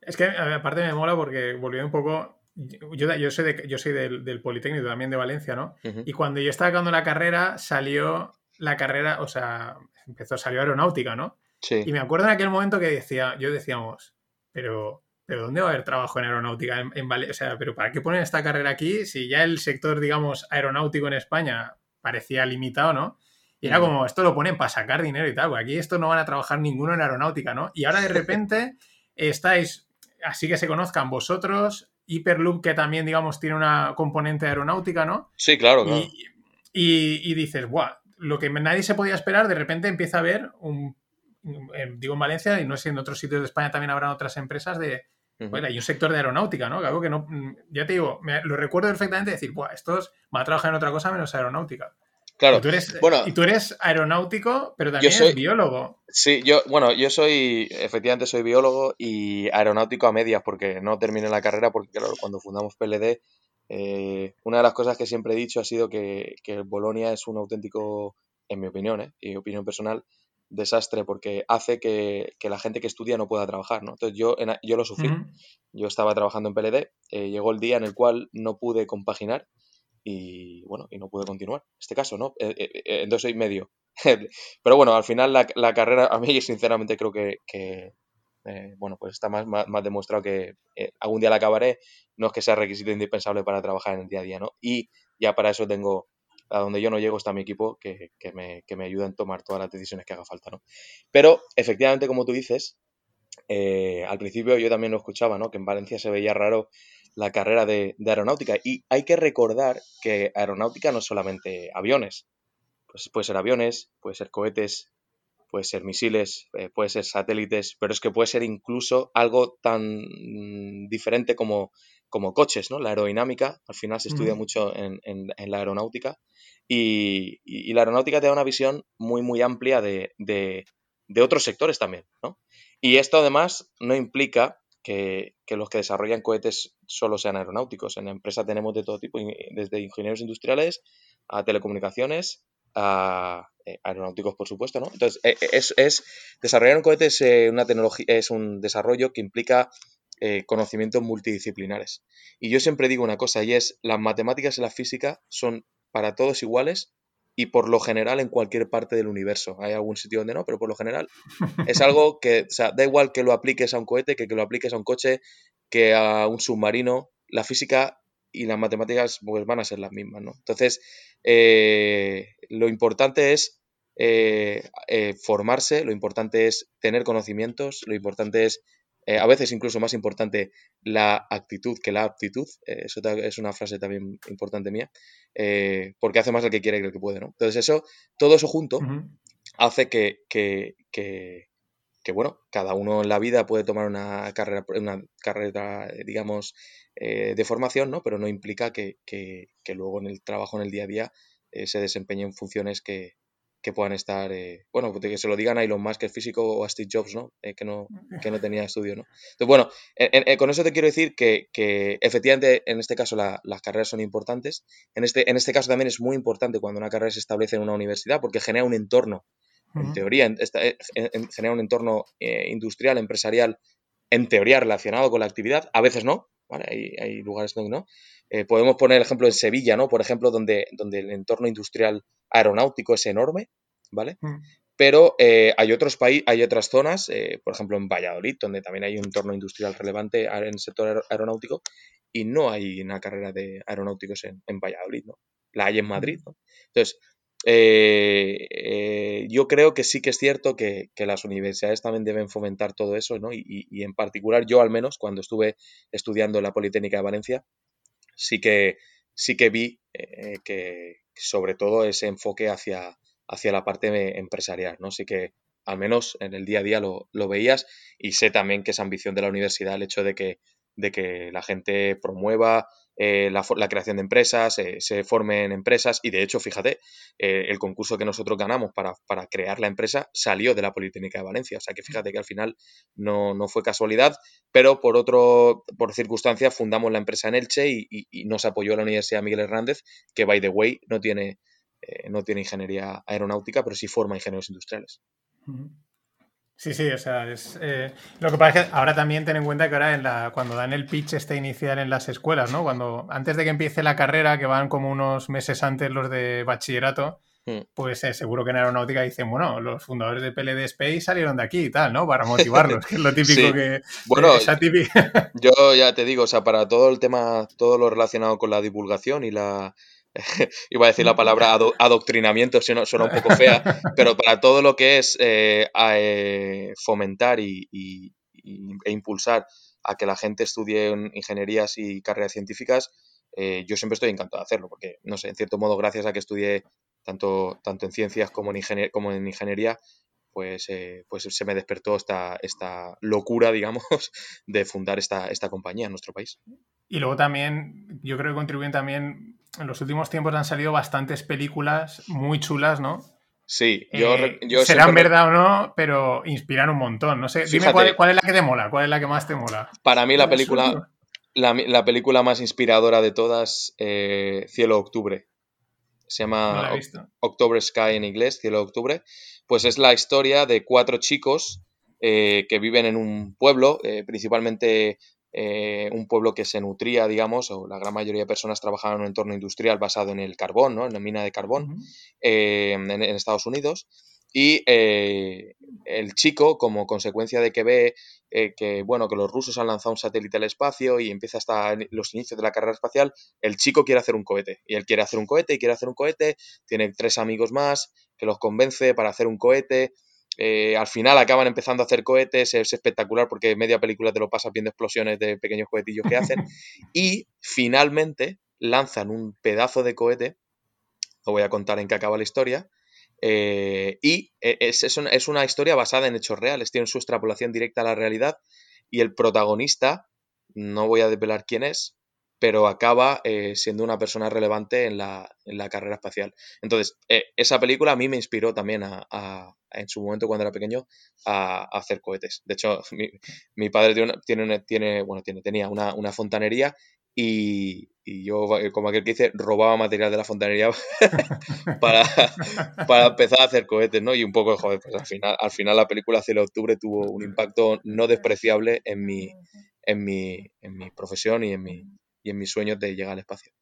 Es que aparte me mola porque volviendo un poco. Yo, yo soy, de, yo soy del, Politécnico también de Valencia, ¿no? Y cuando yo estaba acabando la carrera, salió la carrera, o sea, empezó, salió aeronáutica, ¿no? Sí. Y me acuerdo en aquel momento que decía, yo decíamos, pero pero ¿dónde va a haber trabajo en aeronáutica en, O sea, ¿pero para qué ponen esta carrera aquí si ya el sector, digamos, aeronáutico en España parecía limitado, ¿no? Y era como, esto lo ponen para sacar dinero y tal, pues aquí esto no van a trabajar ninguno en aeronáutica, ¿no? Y ahora de repente estáis, así que se conozcan vosotros, Hyperloop, que también, digamos, tiene una componente aeronáutica, ¿no? Sí, claro, claro. Y, dices, guau, lo que nadie se podía esperar, de repente empieza a haber un, digo en Valencia, y no sé, en otros sitios de España también habrán otras empresas de, bueno, hay un sector de aeronáutica, ¿no? algo que no, mm, ya te digo, lo recuerdo perfectamente decir, Buah, estos va a trabajar en otra cosa menos aeronáutica. Claro. Y tú eres, bueno, y tú eres aeronáutico, pero también eres biólogo. Sí, yo, bueno, yo soy, efectivamente soy biólogo y aeronáutico a medias, porque no terminé la carrera, porque claro, cuando fundamos PLD, eh, una de las cosas que siempre he dicho ha sido que, que Bolonia es un auténtico, en mi opinión, ¿eh? y opinión personal, desastre porque hace que, la gente que estudia no pueda trabajar, ¿no? Entonces yo, yo lo sufrí. Yo estaba trabajando en PLD, eh, llegó el día en el cual no pude compaginar y bueno, y no pude continuar. Este caso, ¿no? Eh, eh, entonces soy medio. Pero bueno, al final la, carrera, a mí sinceramente creo que, eh, bueno, pues está más, más, demostrado que eh, algún día la acabaré, no es que sea requisito indispensable para trabajar en el día a día, ¿no? Y ya para eso tengo, a donde yo no llego está mi equipo que, que, me, que me ayuda en tomar todas las decisiones que haga falta, ¿no? Pero efectivamente, como tú dices, eh, al principio yo también lo escuchaba, ¿no? Que en Valencia se veía raro la carrera de, aeronáutica. Y hay que recordar que aeronáutica no es solamente aviones. Pues puede ser aviones, puede ser cohetes, puede ser misiles, eh, puede ser satélites, pero es que puede ser incluso algo tan diferente como, como coches, ¿no? La aerodinámica, al final se estudia mucho en, en, la aeronáutica y, y, la aeronáutica te da una visión muy, muy amplia de, de, de, otros sectores también, ¿no? Y esto además no implica que, que, los que desarrollan cohetes solo sean aeronáuticos. En la empresa tenemos de todo tipo, desde ingenieros industriales a telecomunicaciones, a eh, aeronáuticos, por supuesto, ¿no? Entonces, eh, es, es desarrollar un cohete es eh, una tecnología, es un desarrollo que implica conocimientos multidisciplinares. Y yo siempre digo una cosa, y es, las matemáticas y la física son para todos iguales y por lo general en cualquier parte del universo. Hay algún sitio donde no, pero por lo general es algo que, o sea, da igual que lo apliques a un cohete, que, que lo apliques a un coche, que a un submarino. La física y las matemáticas pues, van a ser las mismas, ¿no? Entonces, eh, lo importante es eh, eh, formarse, lo importante es tener conocimientos, lo importante es, a veces incluso más importante, la actitud que la aptitud. eso es una frase también importante mía, porque hace más el que quiere que el que puede, ¿no? Entonces, eso, todo eso junto hace que, que, que que bueno, cada uno en la vida puede tomar una carrera, una carrera digamos, eh, de formación, ¿no? Pero no implica que, que, luego en el trabajo, en el día a día, eh, se desempeñen funciones que, que puedan estar, eh, bueno, que se lo digan a Elon Musk, el físico, o a Steve Jobs, ¿no? que, no que no tenía estudio, ¿no? Entonces, bueno, con eso te quiero decir que, que efectivamente en este caso las carreras son importantes. En este, en este caso también es muy importante cuando una carrera se establece en una universidad porque genera un entorno, en teoría, genera un entorno industrial, empresarial, en teoría relacionado con la actividad, a veces no, hay, lugares donde no. Eh, podemos poner el ejemplo en Sevilla, ¿no? Por ejemplo, donde, donde el entorno industrial aeronáutico es enorme, ¿vale? Mm. Pero eh, hay otros países, hay otras zonas, eh, por ejemplo en Valladolid, donde también hay un entorno industrial relevante en el sector aeronáutico, y no hay una carrera de aeronáuticos en, en Valladolid, ¿no? La hay en Madrid, ¿no? Entonces, eh, eh, yo creo que sí que es cierto que, las universidades también deben fomentar todo eso, ¿no? Y, en particular yo al menos cuando estuve estudiando en la Politécnica de Valencia, sí que, sí que vi eh, que sobre todo ese enfoque hacia, hacia la parte empresarial, ¿no? Sí que al menos en el día a día lo, lo veías y sé también que es ambición de la universidad el hecho de que, de que la gente promueva eh, la, creación de empresas, eh, se formen empresas y de hecho, fíjate, eh, el concurso que nosotros ganamos para, crear la empresa salió de la Politécnica de Valencia. O sea que fíjate que al final no, fue casualidad, pero por otro, por circunstancias fundamos la empresa en Elche y, nos apoyó la Universidad Miguel Hernández, que by the way no tiene, no tiene ingeniería aeronáutica, pero sí forma ingenieros industriales. Sí, sí, o sea, es, eh, lo que pasa es que ahora también ten en cuenta que ahora en la, cuando dan el pitch este inicial en las escuelas, ¿no? Cuando antes de que empiece la carrera, que van como unos meses antes los de bachillerato, hmm. pues eh, seguro que en aeronáutica dicen, bueno, los fundadores de PLD Space salieron de aquí y tal, ¿no? Para motivarlos, que es lo típico que... Bueno, yo ya te digo, o sea, para todo el tema, todo lo relacionado con la divulgación y la iba a decir la palabra adoctrinamiento, suena, suena un poco fea, pero para todo lo que es eh, eh, fomentar y, e impulsar a que la gente estudie ingenierías y carreras científicas, eh, yo siempre estoy encantado de hacerlo, porque, no sé, en cierto modo, gracias a que estudié tanto, tanto en ciencias como en, como en ingeniería, pues, pues se me despertó esta, esta locura, digamos, de fundar esta, esta compañía en nuestro país. Y luego también, yo creo que contribuyen también, en los últimos tiempos han salido bastantes películas muy chulas, ¿no? Sí, yo, eh, Serán verdad o no, pero inspiran un montón. No sé, dime cuál, es la que te mola, cuál es la que más te mola. Para mí la película, la, película más inspiradora de todas, eh, Cielo Octubre. Se llama October Sky en inglés, Cielo Octubre. Pues es la historia de cuatro chicos eh, que viven en un pueblo, principalmente eh, un pueblo que se nutría, digamos, o la gran mayoría de personas trabajaban en un entorno industrial basado en el carbón, ¿no? en la mina de carbón, eh, en, Estados Unidos. Y eh, el chico, como consecuencia de que ve que, bueno, que los rusos han lanzado un satélite al espacio y empieza hasta los inicios de la carrera espacial, el chico quiere hacer un cohete. Y él quiere hacer un cohete y quiere hacer un cohete, tiene tres amigos más que los convence para hacer un cohete. Eh, al final acaban empezando a hacer cohetes, es espectacular porque media película te lo pasas viendo explosiones de pequeños cohetillos que hacen. y finalmente lanzan un pedazo de cohete, lo voy a contar en qué acaba la historia, eh, y e, es, es, una, historia basada en hechos reales, tiene su extrapolación directa a la realidad y el protagonista, no voy a desvelar quién es, pero acaba eh, siendo una persona relevante en la, carrera espacial. Entonces, eh, esa película a mí me inspiró también a, en su momento cuando era pequeño a, hacer cohetes. De hecho, mi, padre tiene, tiene, bueno, tiene, tenía una, una fontanería y, yo, eh, como aquel que dice, robaba material de la fontanería para, para empezar a hacer cohetes, ¿no? Y un poco, joder, pues al final, al final la película Cielo Octubre tuvo un impacto no despreciable en mi, en mi, en mi profesión y en, mi, y en mis sueños de llegar al espacio.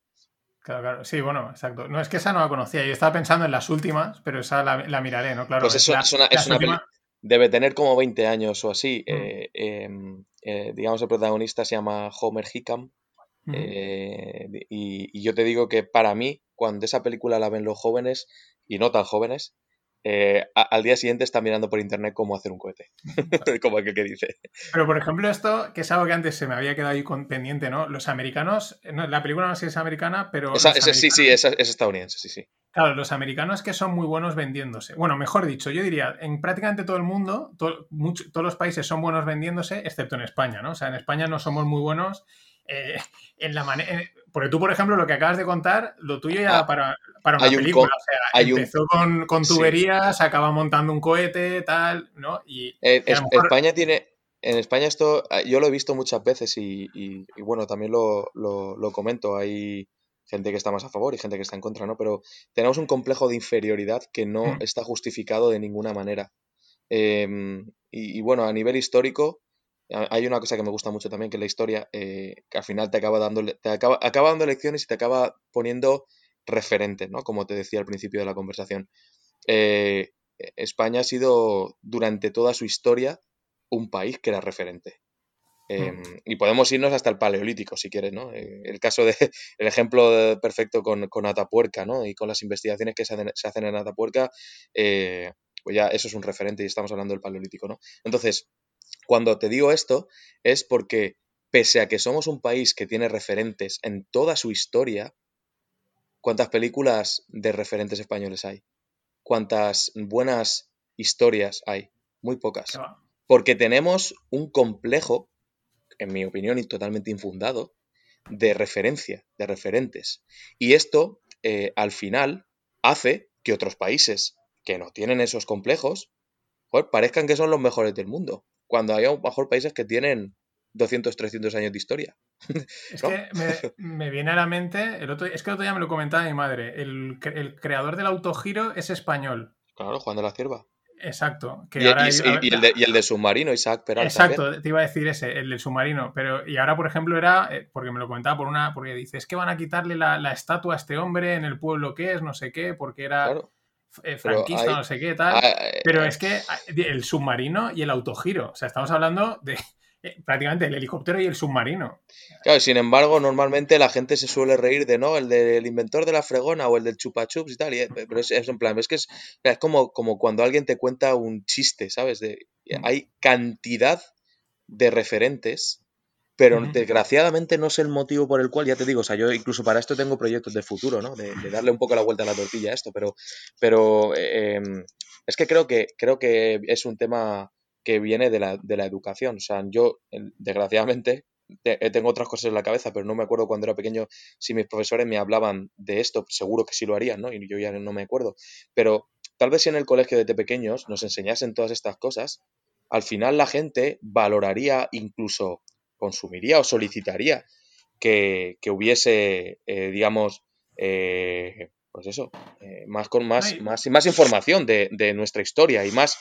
Claro, claro. Sí, bueno, exacto. No, es que esa no la conocía. Yo estaba pensando en las últimas, pero esa la, miraré, ¿no? Claro. Pues eso, es una, es una Debe tener como 20 años o así. Mm. Eh, em, eh, digamos, el protagonista se llama Homer Hickam. Eh, y, yo te digo que para mí, cuando esa película la ven los jóvenes y no tan jóvenes, eh, al día siguiente están mirando por internet cómo hacer un cohete, como aquel que dice. Pero por ejemplo esto, que es algo que antes se me había quedado ahí con pendiente, ¿no? Los americanos, la película no sé si es americana, pero... Sí, sí, es, estadounidense, sí, sí. Claro, los americanos que son muy buenos vendiéndose. Bueno, mejor dicho, yo diría, en prácticamente todo el mundo, todos los países son buenos vendiéndose, excepto en España, ¿no? O sea, en España no somos muy buenos eh, en la manera. Porque tú, por ejemplo, lo que acabas de contar, lo tuyo ya ah, para, para una película. o sea, empezó con, con, tuberías, acaba montando un cohete, tal, ¿no? Y, eh, España tiene. En España esto ah, yo lo he visto muchas veces y, y, bueno, también lo, lo, comento. Hay gente que está más a favor y gente que está en contra, ¿no? Pero tenemos un complejo de inferioridad que no mm. está justificado de ninguna manera. Em, y, bueno, a nivel histórico, hay una cosa que me gusta mucho también, que la historia, eh, que al final te acaba dando, te acaba, acaba, dando lecciones y te acaba poniendo referentes, ¿no? Como te decía al principio de la conversación. Eh, España ha sido durante toda su historia un país que era referente. Em, mm. y podemos irnos hasta el paleolítico, si quieres, ¿no? Eh, el caso de, el ejemplo perfecto con, con, Atapuerca, ¿no? Y con las investigaciones que se hacen, se hacen en Atapuerca, pues ya eso es un referente y estamos hablando del paleolítico, ¿no? Entonces, cuando te digo esto es porque pese a que somos un país que tiene referentes en toda su historia, ¿cuántas películas de referentes españoles hay? ¿Cuántas buenas historias hay? Muy pocas. Porque tenemos un complejo, en mi opinión, y totalmente infundado, de referencia, de referentes. Y esto, eh, al final, hace que otros países que no tienen esos complejos, parezcan que son los mejores del mundo cuando hay a lo mejor países que tienen 200, 300 años de historia. Es que me, viene a la mente, el otro, es que el otro día me lo comentaba mi madre, el, creador del autogiro es español. Claro, Juan de la Cierva. Exacto. y, el de, submarino, Isaac Peralta. Exacto, te iba a decir ese, el del submarino. Pero, y ahora, por ejemplo, era, eh, porque me lo comentaba por una, porque dice, es que van a quitarle la, estatua a este hombre en el pueblo que es, no sé qué, porque era... Eh, franquista, no sé qué, tal. Eh, pero eh. es que el submarino y el autogiro, o sea, estamos hablando de prácticamente el helicóptero y el submarino. Claro, sin embargo, normalmente la gente se suele reír de, ¿no? El del inventor de la fregona o el del chupachups y tal, pero es, en plan, es que es, es como, como cuando alguien te cuenta un chiste, ¿sabes? De, mm. hay cantidad de referentes pero desgraciadamente no es el motivo por el cual, ya te digo, o sea, yo incluso para esto tengo proyectos de futuro, ¿no? De, darle un poco la vuelta a la tortilla a esto, pero, pero em, es que creo, que creo que es un tema que viene de la, de la educación. O sea, yo, desgraciadamente, eh, tengo otras cosas en la cabeza, pero no me acuerdo cuando era pequeño si mis profesores me hablaban de esto, seguro que sí lo harían, ¿no? Y yo ya no me acuerdo. Pero tal vez si en el colegio desde pequeños nos enseñasen todas estas cosas, al final la gente valoraría incluso consumiría o solicitaría que, hubiese, eh, digamos, eh, pues eso, eh, más, con más, más, más información de, nuestra historia y más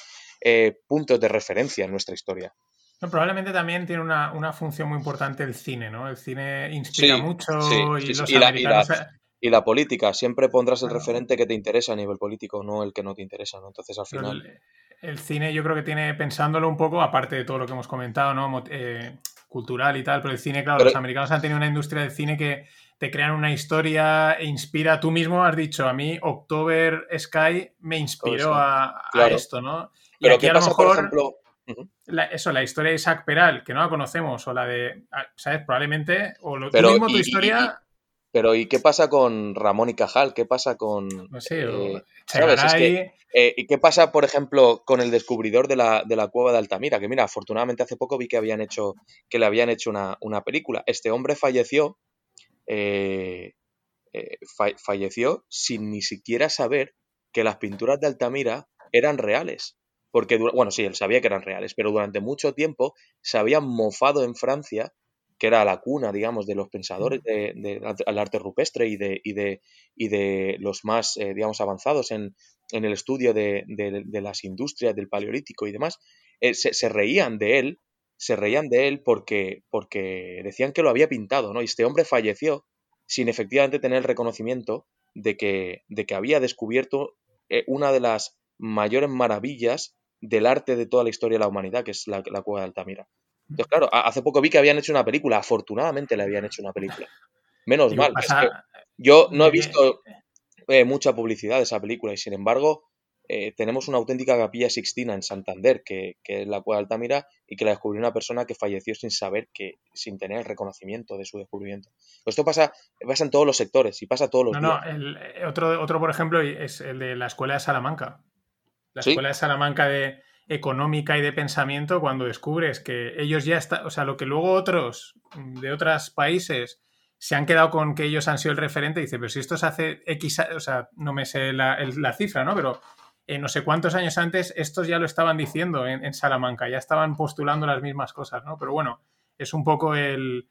puntos de referencia en nuestra historia. probablemente también tiene una, función muy importante el cine, ¿no? El cine inspira mucho y los y la política. Siempre pondrás el referente que te interesa a nivel político, no el que no te interesa, ¿no? Entonces, al final... El, cine yo creo que tiene, pensándolo un poco, aparte de todo lo que hemos comentado, ¿no? Eh, cultural y tal, pero el cine, claro, los americanos han tenido una industria del cine que te crean una historia e inspira. Tú mismo has dicho, a mí October Sky me inspiró a, esto, ¿no? Y pero aquí a lo mejor... Por ejemplo, eso, la historia de Isaac Peral, que no la conocemos, o la de, ah, ¿sabes? Probablemente, o lo pero, mismo tu historia... pero ¿y qué pasa con Ramón y Cajal? ¿Qué pasa con... No sé, eh, eh, ¿Y qué pasa, por ejemplo, con el descubridor de la, de la, cueva de Altamira? Que mira, afortunadamente hace poco vi que habían hecho, que le habían hecho una, una película. Este hombre falleció, eh, falleció sin ni siquiera saber que las pinturas de Altamira eran reales porque, bueno, sí, él sabía que eran reales, pero durante mucho tiempo se habían mofado en Francia, que era la cuna, digamos, de los pensadores del de, arte rupestre y de, y de, y de los más, eh, digamos, avanzados en, en el estudio de, de, las industrias del paleolítico y demás, eh, se, se, reían de él, se reían de él porque, porque decían que lo había pintado, ¿no? Y este hombre falleció sin efectivamente tener el reconocimiento de que, de que había descubierto eh, una de las mayores maravillas del arte de toda la historia de la humanidad, que es la, cueva de Altamira. Entonces, claro, hace poco vi que habían hecho una película, afortunadamente le habían hecho una película. Menos mal. yo no he visto eh, mucha publicidad de esa película y sin embargo eh, tenemos una auténtica capilla sixtina en Santander, que, es la cueva de Altamira, y que la descubrió una persona que falleció sin saber que, sin tener el reconocimiento de su descubrimiento. Esto pasa, pasa en todos los sectores y pasa todos los no, días. No, eh, otro, otro, por ejemplo, es el de la escuela de Salamanca la Escuela de Salamanca de Económica y de Pensamiento, cuando descubres que ellos ya están, o sea, lo que luego otros de otros países se han quedado con que ellos han sido el referente, dice, pero si esto se hace X, o sea, no me sé la, cifra, ¿no? Pero eh, no sé cuántos años antes estos ya lo estaban diciendo en, Salamanca, ya estaban postulando las mismas cosas, ¿no? Pero bueno, es un poco el,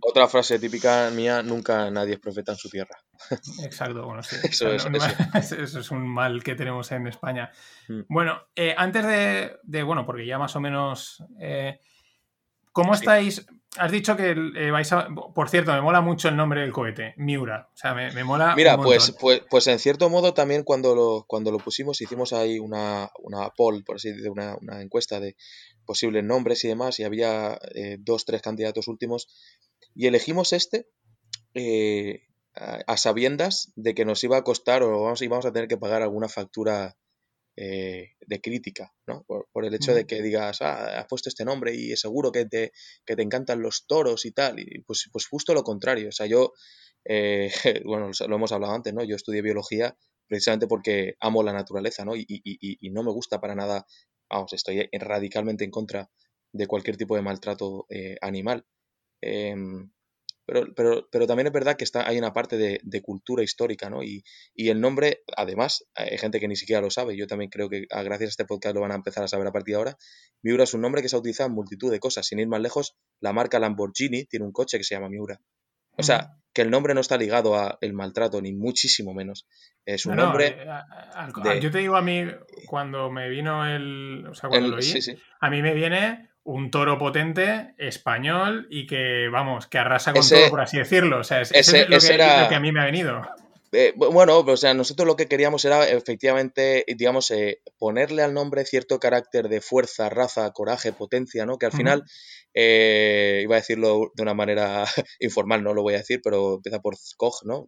otra frase típica mía, nunca nadie es profeta en su tierra. Exacto, bueno, sí. eso, es, un mal que tenemos en España. Mm. Bueno, eh, antes de, bueno, porque ya más o menos... Eh, ¿Cómo estáis? Has dicho que eh, vais a... Por cierto, me mola mucho el nombre del cohete, Miura. O sea, me, mola... Mira, pues, pues, pues en cierto modo también cuando lo, cuando lo pusimos hicimos ahí una, una poll, por así decirlo, una, una encuesta de posibles nombres y demás, y había eh, dos, tres candidatos últimos, y elegimos este eh, a, sabiendas de que nos iba a costar o vamos, íbamos a tener que pagar alguna factura eh, de crítica, ¿no? Por, el hecho de que digas, ah, has puesto este nombre y es seguro que te, que te encantan los toros y tal, y pues, pues justo lo contrario, o sea, yo, bueno, lo hemos hablado antes, ¿no? Yo estudié biología precisamente porque amo la naturaleza, ¿no? Y, y, y, no me gusta para nada vamos, estoy radicalmente en contra de cualquier tipo de maltrato eh, animal. Em, pero, pero, pero, también es verdad que está, hay una parte de, cultura histórica, ¿no? Y, el nombre, además, hay gente que ni siquiera lo sabe. Yo también creo que ah, gracias a este podcast lo van a empezar a saber a partir de ahora. Miura es un nombre que se ha utilizado en multitud de cosas. Sin ir más lejos, la marca Lamborghini tiene un coche que se llama Miura. O sea, que el nombre no está ligado al maltrato, ni muchísimo menos. Es un nombre. Eh, yo te digo a mí, cuando me vino el. O sea, cuando lo oí, a mí me viene un toro potente, español y que, vamos, que arrasa con todo, por así decirlo. O sea, es, ese, lo, que, lo, que, a mí me ha venido. Eh, bueno, o sea, nosotros lo que queríamos era efectivamente, digamos, eh, ponerle al nombre cierto carácter de fuerza, raza, coraje, potencia, ¿no? Que al final, eh, iba a decirlo de una manera informal, no lo voy a decir, pero empieza por Koch, ¿no?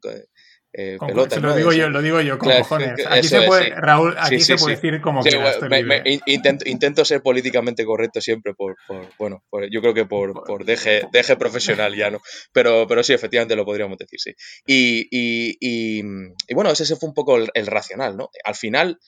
Eh, pelota. Lo digo yo, lo digo yo, con cojones. Aquí se puede, Raúl, aquí se puede decir como quieras. intento, intento, ser políticamente correcto siempre por, por bueno, yo creo que por, por deje, deje, profesional ya, ¿no? Pero, pero sí, efectivamente lo podríamos decir, sí. Y, y, y, y bueno, ese fue un poco el, racional, ¿no? Al final,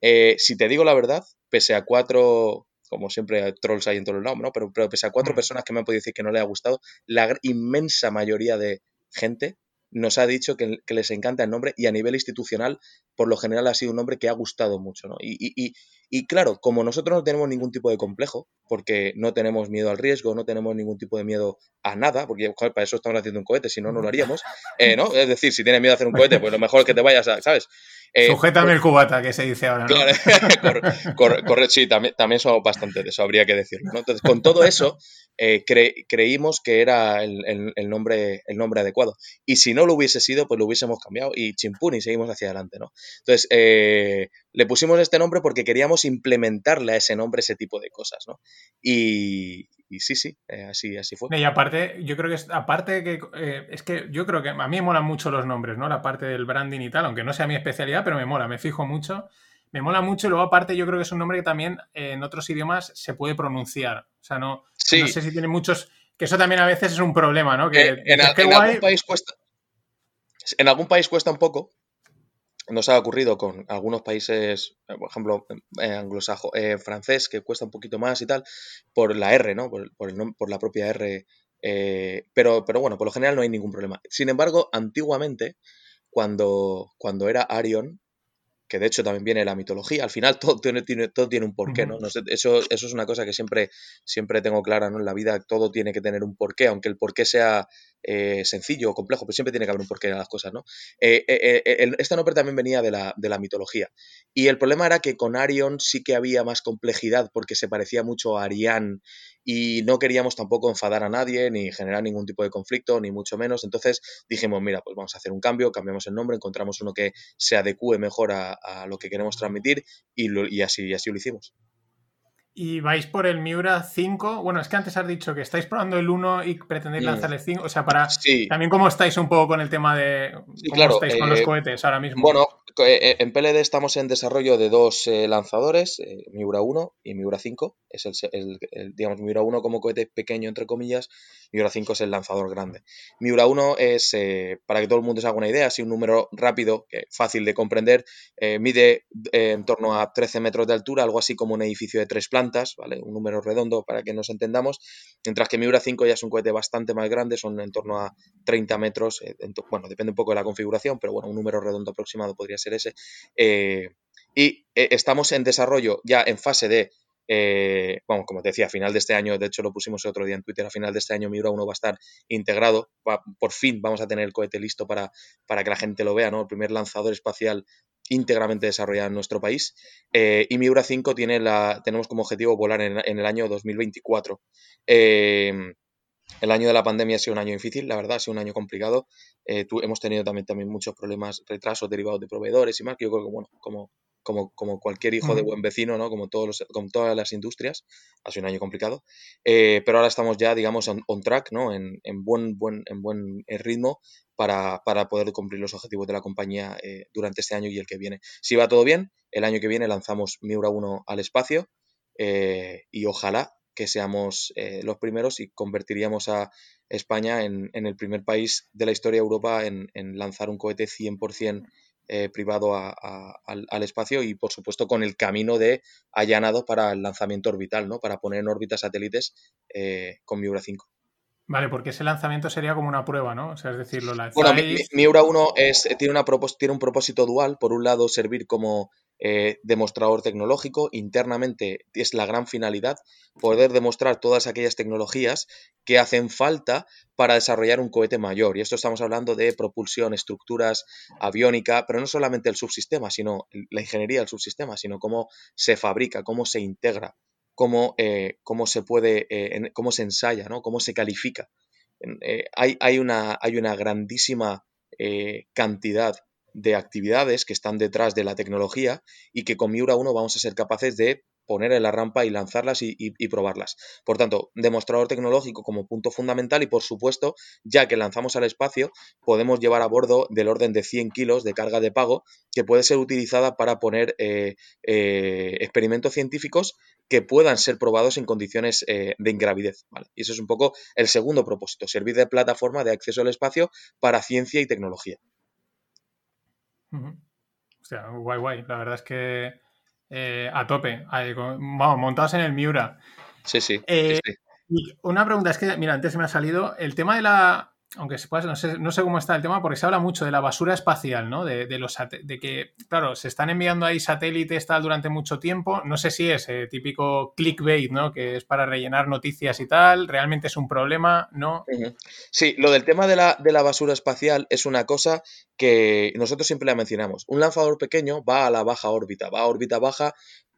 eh, si te digo la verdad, pese a cuatro, como siempre trolls hay en todos los lados, ¿no? Pero, pero pese a cuatro mm. personas que me han podido decir que no le ha gustado, la inmensa mayoría de gente nos ha dicho que, les encanta el nombre y a nivel institucional, por lo general, ha sido un nombre que ha gustado mucho. ¿no? Y, y, claro, como nosotros no tenemos ningún tipo de complejo, porque no tenemos miedo al riesgo, no tenemos ningún tipo de miedo a nada, porque para eso estamos haciendo un cohete, si no, no lo haríamos. Eh, ¿no? Es decir, si tienes miedo a hacer un cohete, pues lo mejor es que te vayas a, ¿sabes? Eh, Sujétame el cubata, que se dice ahora. Claro, correcto, sí, también, también somos bastante de eso, habría que decirlo. Entonces, con todo eso, eh, creímos que era el, nombre, el nombre adecuado. Y si no lo hubiese sido, pues lo hubiésemos cambiado y chimpún y seguimos hacia adelante, ¿no? Entonces, eh, le pusimos este nombre porque queríamos implementarle a ese nombre ese tipo de cosas, ¿no? Y, sí, sí, eh, así, así fue. Y aparte, yo creo que es, aparte que es que yo creo que a mí me molan mucho los nombres, ¿no? La parte del branding y tal, aunque no sea mi especialidad, pero me mola, me fijo mucho me mola mucho y luego aparte yo creo que es un nombre que también eh, en otros idiomas se puede pronunciar. O sea, no, no sé si tiene muchos... Que eso también a veces es un problema, ¿no? Que, eh, en, algún país cuesta... En algún país cuesta un poco. Nos ha ocurrido con algunos países, por ejemplo, anglosajo, eh, francés, que cuesta un poquito más y tal, por la R, ¿no? Por, por la propia R. pero, pero bueno, por lo general no hay ningún problema. Sin embargo, antiguamente, cuando, cuando era Arion, que de hecho también viene la mitología, al final todo tiene, todo tiene un porqué, ¿no? eso, eso es una cosa que siempre, siempre tengo clara, ¿no? En la vida todo tiene que tener un porqué, aunque el porqué sea eh, sencillo o complejo, pero siempre tiene que haber un porqué de las cosas, ¿no? Eh, eh, este nombre también venía de la, de la, mitología. Y el problema era que con Arion sí que había más complejidad porque se parecía mucho a Arián y no queríamos tampoco enfadar a nadie ni generar ningún tipo de conflicto, ni mucho menos. Entonces dijimos, mira, pues vamos a hacer un cambio, cambiamos el nombre, encontramos uno que se adecue mejor a, lo que queremos transmitir y, así, y así lo hicimos. Y vais por el Miura 5. Bueno, es que antes has dicho que estáis probando el 1 y pretendéis mm. lanzar el 5. O sea, para. También, ¿cómo estáis un poco con el tema de. ¿Cómo estáis con los eh, cohetes ahora mismo? Bueno, eh, eh, en PLD estamos en desarrollo de dos lanzadores, Miura 1 y Miura 5. Es el, digamos, Miura 1 como cohete pequeño, entre comillas. Miura 5 es el lanzador grande. Miura 1 es, para que todo el mundo se haga una idea, así un número rápido, fácil de comprender, mide en torno a 13 metros de altura, algo así como un edificio de tres plantas ¿vale? Un número redondo para que nos entendamos, mientras que Miura 5 ya es un cohete bastante más grande, son en torno a 30 metros, eh, bueno, depende un poco de la configuración, pero bueno, un número redondo aproximado podría ser ese. Eh, y eh, estamos en desarrollo ya en fase de bueno, como te decía, a final de este año, de hecho lo pusimos el otro día en Twitter, a final de este año Miura 1 va a estar integrado, por fin vamos a tener el cohete listo para, para que la gente lo vea, ¿no? El primer lanzador espacial íntegramente desarrollada en nuestro país. Eh, y Miura 5 tiene la, tenemos como objetivo volar en, el año 2024. Em, el año de la pandemia ha sido un año difícil, la verdad, ha sido un año complicado. Eh, hemos tenido también, también muchos problemas, retrasos derivados de proveedores y más, que yo creo que, bueno, como como, como cualquier hijo de buen vecino, ¿no? Como, todos los, como todas las industrias. Ha sido un año complicado. Eh, pero ahora estamos ya, digamos, on, track, ¿no? En, en, buen, buen, en buen eh, ritmo para, para, poder cumplir los objetivos de la compañía eh, durante este año y el que viene. Si va todo bien, el año que viene lanzamos Miura 1 al espacio y ojalá que seamos los primeros y convertiríamos a España en, en, el primer país de la historia de Europa en, en lanzar un cohete 100% eh, privado al, espacio y por supuesto con el camino de allanado para el lanzamiento orbital, ¿no? Para poner en órbita satélites eh, con Miura 5. Vale, porque ese lanzamiento sería como una prueba, ¿no? O sea, es decir, lo Bueno, Miura 1 es, tiene, una tiene un propósito dual. Por un lado, servir como eh, demostrador tecnológico. Internamente es la gran finalidad poder demostrar todas aquellas tecnologías que hacen falta para desarrollar un cohete mayor. Y esto estamos hablando de propulsión, estructuras, aviónica, pero no solamente el subsistema, sino la ingeniería del subsistema, sino cómo se fabrica, cómo se integra, cómo, eh, cómo se puede, eh, cómo se ensaya, ¿no? cómo se califica. hay, hay, una, hay una grandísima cantidad de actividades que están detrás de la tecnología y que con Miura 1 vamos a ser capaces de poner en la rampa y lanzarlas y, probarlas. Por tanto, demostrador tecnológico como punto fundamental y por supuesto, ya que lanzamos al espacio, podemos llevar a bordo del orden de 100 kilos de carga de pago que puede ser utilizada para poner eh, eh, experimentos científicos que puedan ser probados en condiciones eh, de ingravidez. Y eso es un poco el segundo propósito, servir de plataforma de acceso al espacio para ciencia y tecnología. O sea, guay, guay. La verdad es que eh, a tope. Vamos, montados en el Miura. Sí, sí, eh, Y una pregunta es que, mira, antes se me ha salido el tema de la aunque se pueda, no sé, no sé cómo está el tema, porque se habla mucho de la basura espacial, ¿no? De, los, de que, claro, se están enviando ahí satélites tal durante mucho tiempo. No sé si es eh, típico clickbait, ¿no? Que es para rellenar noticias y tal. ¿Realmente es un problema? ¿No? Sí, lo del tema de la, de la basura espacial es una cosa que nosotros siempre la mencionamos. Un lanzador pequeño va a la baja órbita, va a órbita baja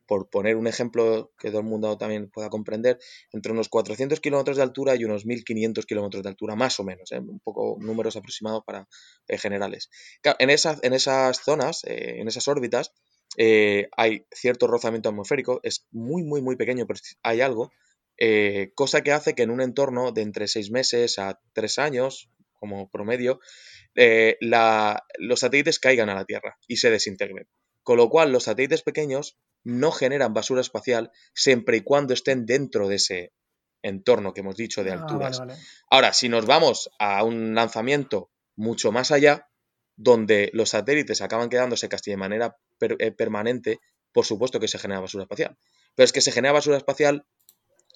por poner un ejemplo que todo el mundo también pueda comprender, entre unos 400 kilómetros de altura y unos 1500 kilómetros de altura, más o menos, ¿eh? un poco números aproximados para eh, generales. en, esas, zonas, en esas órbitas, hay cierto rozamiento atmosférico, es muy, muy, muy pequeño, pero hay algo, cosa que hace que en un entorno de entre seis meses a tres años, como promedio, los satélites caigan a la Tierra y se desintegren. Con lo cual, los satélites pequeños no generan basura espacial siempre y cuando estén dentro de ese entorno que hemos dicho de ah, alturas. Ahora, si nos vamos a un lanzamiento mucho más allá, donde los satélites acaban quedándose casi de manera eh, permanente, por supuesto que se genera basura espacial. Pero es que se genera basura espacial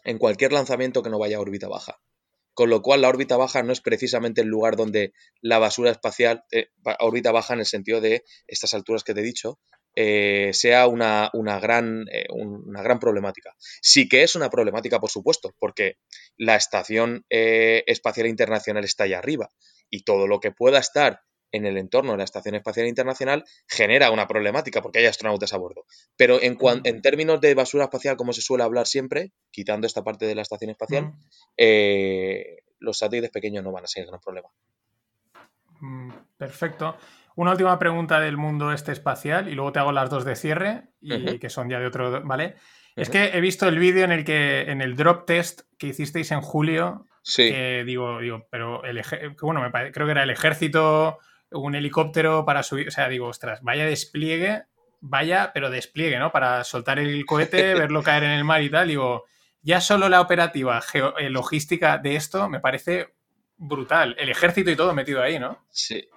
en cualquier lanzamiento que no vaya a órbita baja. Con lo cual, la órbita baja no es precisamente el lugar donde la basura espacial, eh, órbita baja en el sentido de estas alturas que te he dicho, eh, sea una, gran, eh, una gran problemática. Sí que es una problemática, por supuesto, porque la Estación eh, Espacial Internacional está allá arriba y todo lo que pueda estar en el entorno de la Estación Espacial Internacional genera una problemática porque hay astronautas a bordo. Pero en, en términos de basura espacial, como se suele hablar siempre, quitando esta parte de la Estación Espacial, los satélites pequeños no van a ser gran problema. Mm, perfecto. Una última pregunta del mundo este espacial y luego te hago las dos de cierre, y que son ya de otro, ¿vale? Es que he visto el vídeo en el que, en el drop test que hicisteis en julio, sí. que digo, digo, pero el bueno, creo que era el ejército, un helicóptero para subir, o sea, digo, ostras, vaya despliegue, vaya, pero despliegue, ¿no? Para soltar el cohete, verlo caer en el mar y tal, digo, ya solo la operativa eh, logística de esto me parece brutal. El ejército y todo metido ahí, ¿no? Sí,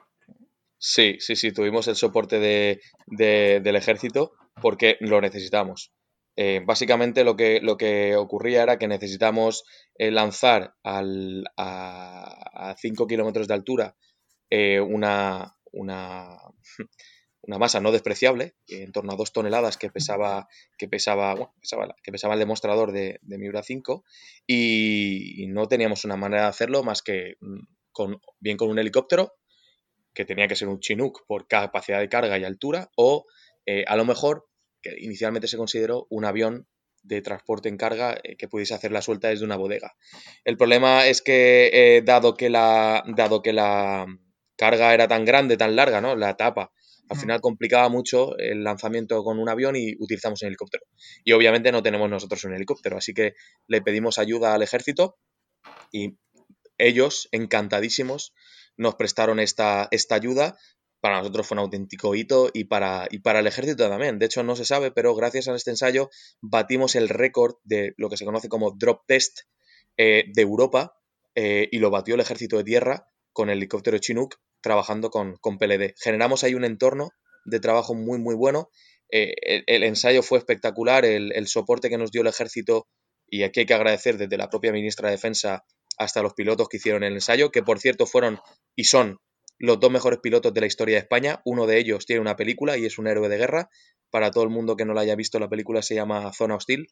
Sí, sí, sí, tuvimos el soporte de, del ejército porque lo necesitamos. Eh, básicamente lo que, lo que ocurría era que necesitamos eh, lanzar al, a 5 kilómetros de altura eh, una, una, una, masa no despreciable, en torno a 2 toneladas que pesaba, que pesaba, que pesaba el demostrador de, de Miura 5 y, y, no teníamos una manera de hacerlo más que mm, con, bien con un helicóptero que tenía que ser un Chinook por capacidad de carga y altura, o eh, a lo mejor, que inicialmente se consideró un avión de transporte en carga eh, que pudiese hacer la suelta desde una bodega. El problema es que, eh, dado, que la, dado que la carga era tan grande, tan larga, ¿no? la etapa, al final complicaba mucho el lanzamiento con un avión y utilizamos un helicóptero. Y obviamente no tenemos nosotros un helicóptero, así que le pedimos ayuda al ejército y ellos, encantadísimos, nos prestaron esta, esta ayuda. Para nosotros fue un auténtico hito y para, y para el ejército también. De hecho, no se sabe, pero gracias a este ensayo batimos el récord de lo que se conoce como drop test eh, de Europa eh, y lo batió el ejército de tierra con el helicóptero Chinook trabajando con, con PLD. Generamos ahí un entorno de trabajo muy, muy bueno. Eh, el, ensayo fue espectacular, el, el, soporte que nos dio el ejército, y aquí hay que agradecer desde la propia ministra de Defensa hasta los pilotos que hicieron el ensayo, que por cierto fueron y son los dos mejores pilotos de la historia de España. Uno de ellos tiene una película y es un héroe de guerra. Para todo el mundo que no la haya visto, la película se llama Zona Hostil.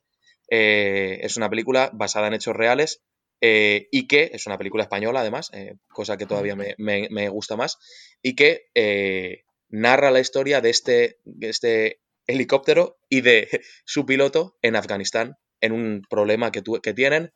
Eh, es una película basada en hechos reales eh, y que es una película española además, eh, cosa que todavía me, gusta más, y que narra la historia de este, este helicóptero y de su piloto en Afganistán en un problema que tienen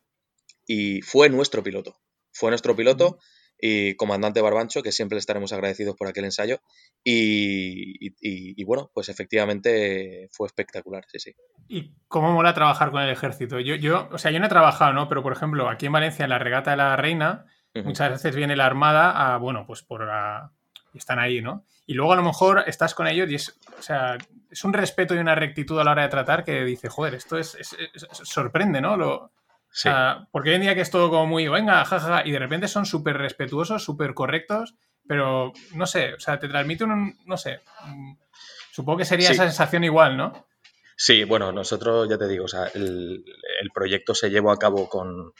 y fue nuestro piloto. Fue nuestro piloto y comandante Barbancho, que siempre le estaremos agradecidos por aquel ensayo. Y, bueno, pues efectivamente fue espectacular, sí, sí. ¿Y cómo mola trabajar con el ejército? Yo, yo, o sea, yo no he trabajado, ¿no? Pero por ejemplo, aquí en Valencia, en la regata de la Reina, muchas veces viene la Armada a, bueno, pues por y están ahí, ¿no? Y luego a lo mejor estás con ellos y es, o sea, es un respeto y una rectitud a la hora de tratar que dice, joder, esto es, sorprende, ¿no? Lo, porque hoy en día que es todo como muy, venga, jajaja, y de repente son súper respetuosos, súper correctos, pero no sé, o sea, te transmite un, no sé, supongo que sería esa sensación igual, ¿no? Sí, bueno, nosotros ya te digo, o sea, el, proyecto se llevó a cabo con,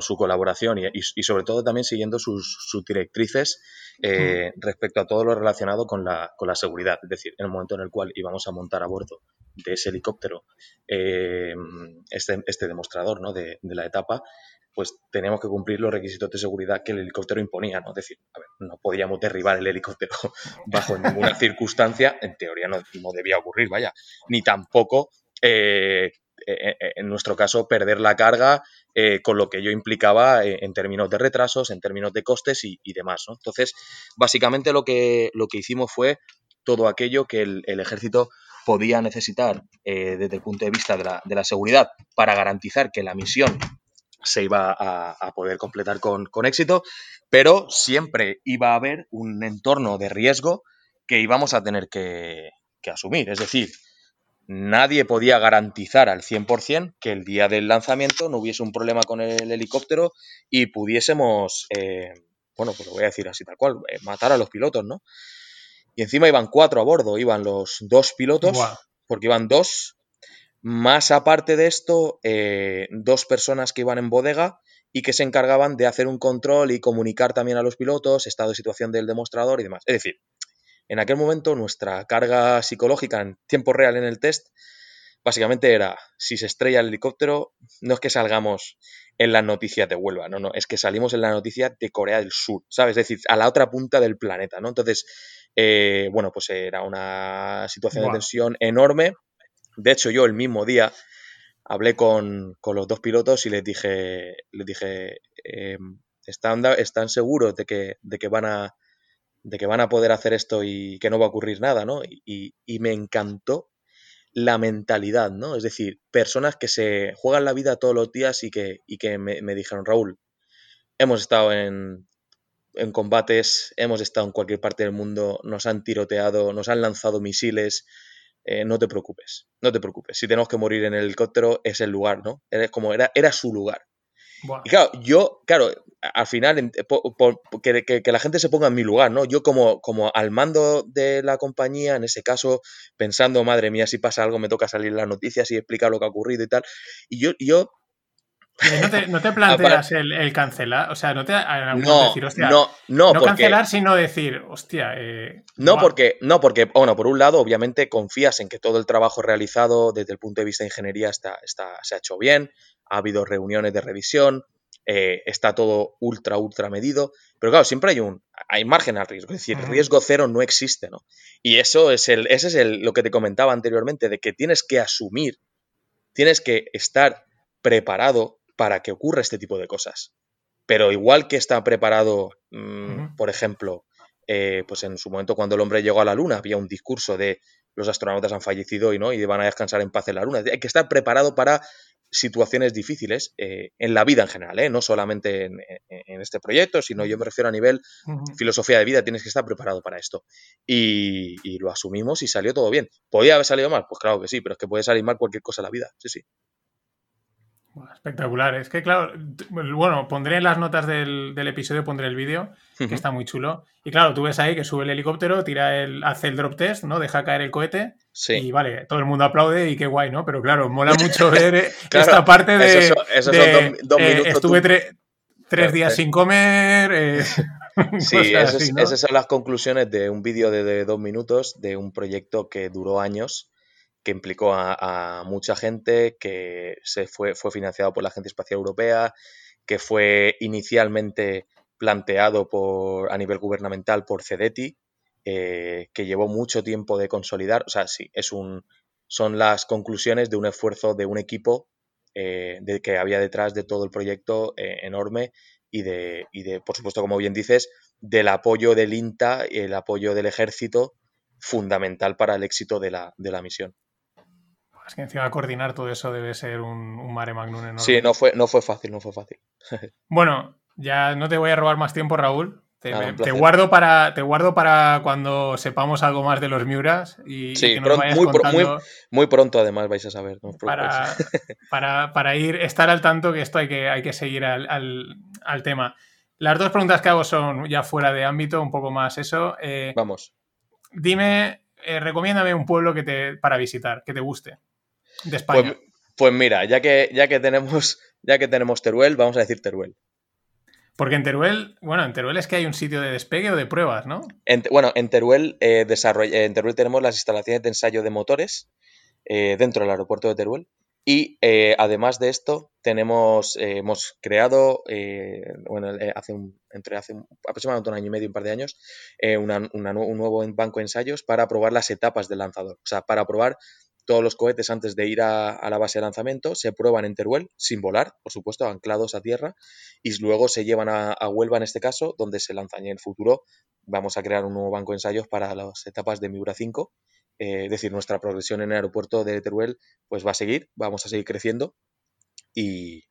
su colaboración y, sobre todo también siguiendo sus, directrices eh, respecto a todo lo relacionado con la, con la seguridad. Es decir, en el momento en el cual íbamos a montar a bordo de ese helicóptero eh, este, este, demostrador ¿no? de, la etapa, pues teníamos que cumplir los requisitos de seguridad que el helicóptero imponía, ¿no? Es decir, no podíamos derribar el helicóptero bajo ninguna circunstancia, en teoría no, debía ocurrir, vaya, ni tampoco eh, en nuestro caso, perder la carga con lo que yo implicaba en términos de retrasos, en términos de costes y, demás. Entonces, básicamente lo que, lo que hicimos fue todo aquello que el, ejército podía necesitar desde el punto de vista de la, de la, seguridad para garantizar que la misión se iba a, poder completar con, éxito, pero siempre iba a haber un entorno de riesgo que íbamos a tener que, asumir. Es decir, nadie podía garantizar al 100% que el día del lanzamiento no hubiese un problema con el helicóptero y pudiésemos, eh, bueno, pues lo voy a decir así tal cual, eh, matar a los pilotos, ¿no? Y encima iban cuatro a bordo, iban los dos pilotos, porque iban dos más aparte de esto, eh, dos personas que iban en bodega y que se encargaban de hacer un control y comunicar también a los pilotos, estado de situación del demostrador y demás. Es decir, en aquel momento nuestra carga psicológica en tiempo real en el test básicamente era, si se estrella el helicóptero, no es que salgamos en las noticias de Huelva, no, no, es que salimos en la noticia de Corea del Sur, ¿sabes? Es decir, a la otra punta del planeta, ¿no? Entonces, eh, bueno, pues era una situación de tensión enorme de hecho, yo el mismo día hablé con, los dos pilotos y les dije, les dije em, ¿están, ¿están seguros de que, de, que van a, de que van a poder hacer esto y que no va a ocurrir nada? ¿no? Y, me encantó la mentalidad, ¿no? Es decir, personas que se juegan la vida todos los días y que, y que me, dijeron, Raúl, hemos estado en, en combates, hemos estado en cualquier parte del mundo, nos han tiroteado, nos han lanzado misiles, eh, no te preocupes, no te preocupes. Si tenemos que morir en el helicóptero, es el lugar, ¿no? Era como era, era su lugar. Y claro, yo, claro, al final, que, la gente se ponga en mi lugar, ¿no? Yo como, como al mando de la compañía, en ese caso, pensando, madre mía, si pasa algo, me toca salir las noticias y explicar lo que ha ocurrido y tal. Y yo, yo ¿No te, planteas el, cancelar? O sea, no te no, decir, hostia, no, no, no cancelar, sino decir, hostia. Eh, no, porque, no, porque, bueno, por un lado, obviamente confías en que todo el trabajo realizado desde el punto de vista de ingeniería está, está, se ha hecho bien, ha habido reuniones de revisión, eh, está todo ultra, ultra medido. Pero claro, siempre hay un hay margen al riesgo. Es decir, riesgo cero no existe, ¿no? Y eso es el, ese es el, lo que te comentaba anteriormente, de que tienes que asumir, tienes que estar preparado para que ocurra este tipo de cosas. Pero igual que está preparado, mm, por ejemplo, eh, pues en su momento cuando el hombre llegó a la Luna, había un discurso de los astronautas han fallecido y no y van a descansar en paz en la Luna. Hay que estar preparado para situaciones difíciles eh, en la vida en general, ¿eh? no solamente en, este proyecto, sino yo me refiero a nivel filosofía de vida, tienes que estar preparado para esto. Y, y, lo asumimos y salió todo bien. ¿Podía haber salido mal? Pues claro que sí, pero es que puede salir mal cualquier cosa en la vida, sí, sí. Espectacular. Es que, claro, bueno, pondré en las notas del, episodio, pondré el vídeo, que está muy chulo. Y claro, tú ves ahí que sube el helicóptero, tira el, hace el drop test, ¿no? Deja caer el cohete. Y vale, todo el mundo aplaude y qué guay, ¿no? Pero claro, mola mucho ver eh, esta parte de. Eso, son, dos, eh, minutos. estuve tres días sin comer. Eh, sí, esas son las conclusiones de un vídeo de dos minutos de un proyecto que duró años que implicó a, mucha gente, que se fue, fue financiado por la Agencia Espacial Europea, que fue inicialmente planteado por, a nivel gubernamental por CEDETI, eh, que llevó mucho tiempo de consolidar. O sea, sí, es un, son las conclusiones de un esfuerzo de un equipo eh, de, que había detrás de todo el proyecto eh, enorme y de, y de, por supuesto, como bien dices, del apoyo del INTA y el apoyo del ejército fundamental para el éxito de la, de la misión. Es que encima coordinar todo eso debe ser un, mare magnum enorme. Sí, no fue, no fue fácil, no fue fácil. bueno, ya no te voy a robar más tiempo, Raúl. Te, guardo para, te guardo para cuando sepamos algo más de los Miuras. Y, sí, muy, pronto además vais a saber. para, para, ir, estar al tanto que esto hay que, hay que seguir al, tema. Las dos preguntas que hago son ya fuera de ámbito, un poco más eso. Eh, Vamos. Dime, eh, recomiéndame un pueblo que te, para visitar, que te guste de España? Pues, pues, mira, ya que, ya, que tenemos, ya que tenemos Teruel, vamos a decir Teruel. Porque en Teruel, bueno, en Teruel es que hay un sitio de despegue o de pruebas, ¿no? bueno, en Teruel, eh, en Teruel tenemos las instalaciones de ensayo de motores eh, dentro del aeropuerto de Teruel. Y eh, además de esto, tenemos, hemos creado, bueno, hace un, entre hace aproximadamente un año y medio, un par de años, un nuevo banco de ensayos para probar las etapas del lanzador. O sea, para probar todos los cohetes antes de ir a, la base de lanzamiento se prueban en Teruel, sin volar, por supuesto, anclados a tierra, y luego se llevan a, Huelva en este caso, donde se lanzan. Y en el futuro vamos a crear un nuevo banco de ensayos para las etapas de Miura 5. Eh, es decir, nuestra progresión en el aeropuerto de Teruel pues va a seguir, vamos a seguir creciendo y,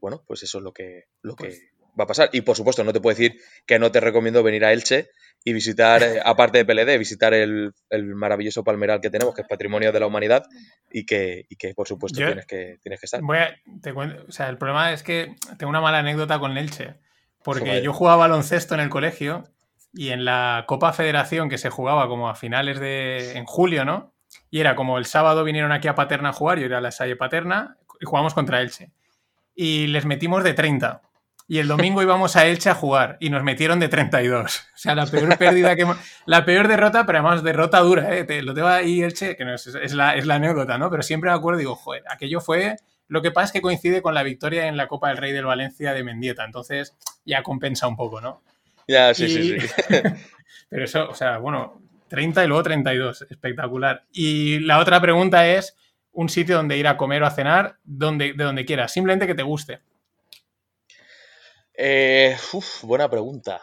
bueno, pues eso es lo que, lo que pues va a pasar. Y por supuesto, no te puedo decir que no te recomiendo venir a Elche y visitar, eh, aparte de PLD, visitar el, maravilloso palmeral que tenemos, que es patrimonio de la humanidad y que, que por supuesto tienes, que, tienes que estar. Voy te o sea, el problema es que tengo una mala anécdota con Elche, porque yo jugaba baloncesto en el colegio y en la Copa Federación que se jugaba como a finales de, en julio, ¿no? Y era como el sábado vinieron aquí a Paterna a jugar, yo era a la Salle Paterna y jugamos contra Elche. Y les metimos de 30 y el domingo íbamos a Elche a jugar y nos metieron de 32. O sea, la peor pérdida que La peor derrota, pero además derrota dura, ¿eh? lo tengo ahí Elche, que no es, es, la, es la anécdota, ¿no? Pero siempre me acuerdo y digo, joder, aquello fue... Lo que pasa es que coincide con la victoria en la Copa del Rey del Valencia de Mendieta, entonces ya compensa un poco, ¿no? Ya, sí, sí, sí. pero eso, o sea, bueno, 30 y luego 32, espectacular. Y la otra pregunta es un sitio donde ir a comer o a cenar, donde, de donde quieras, simplemente que te guste. Eh, buena pregunta.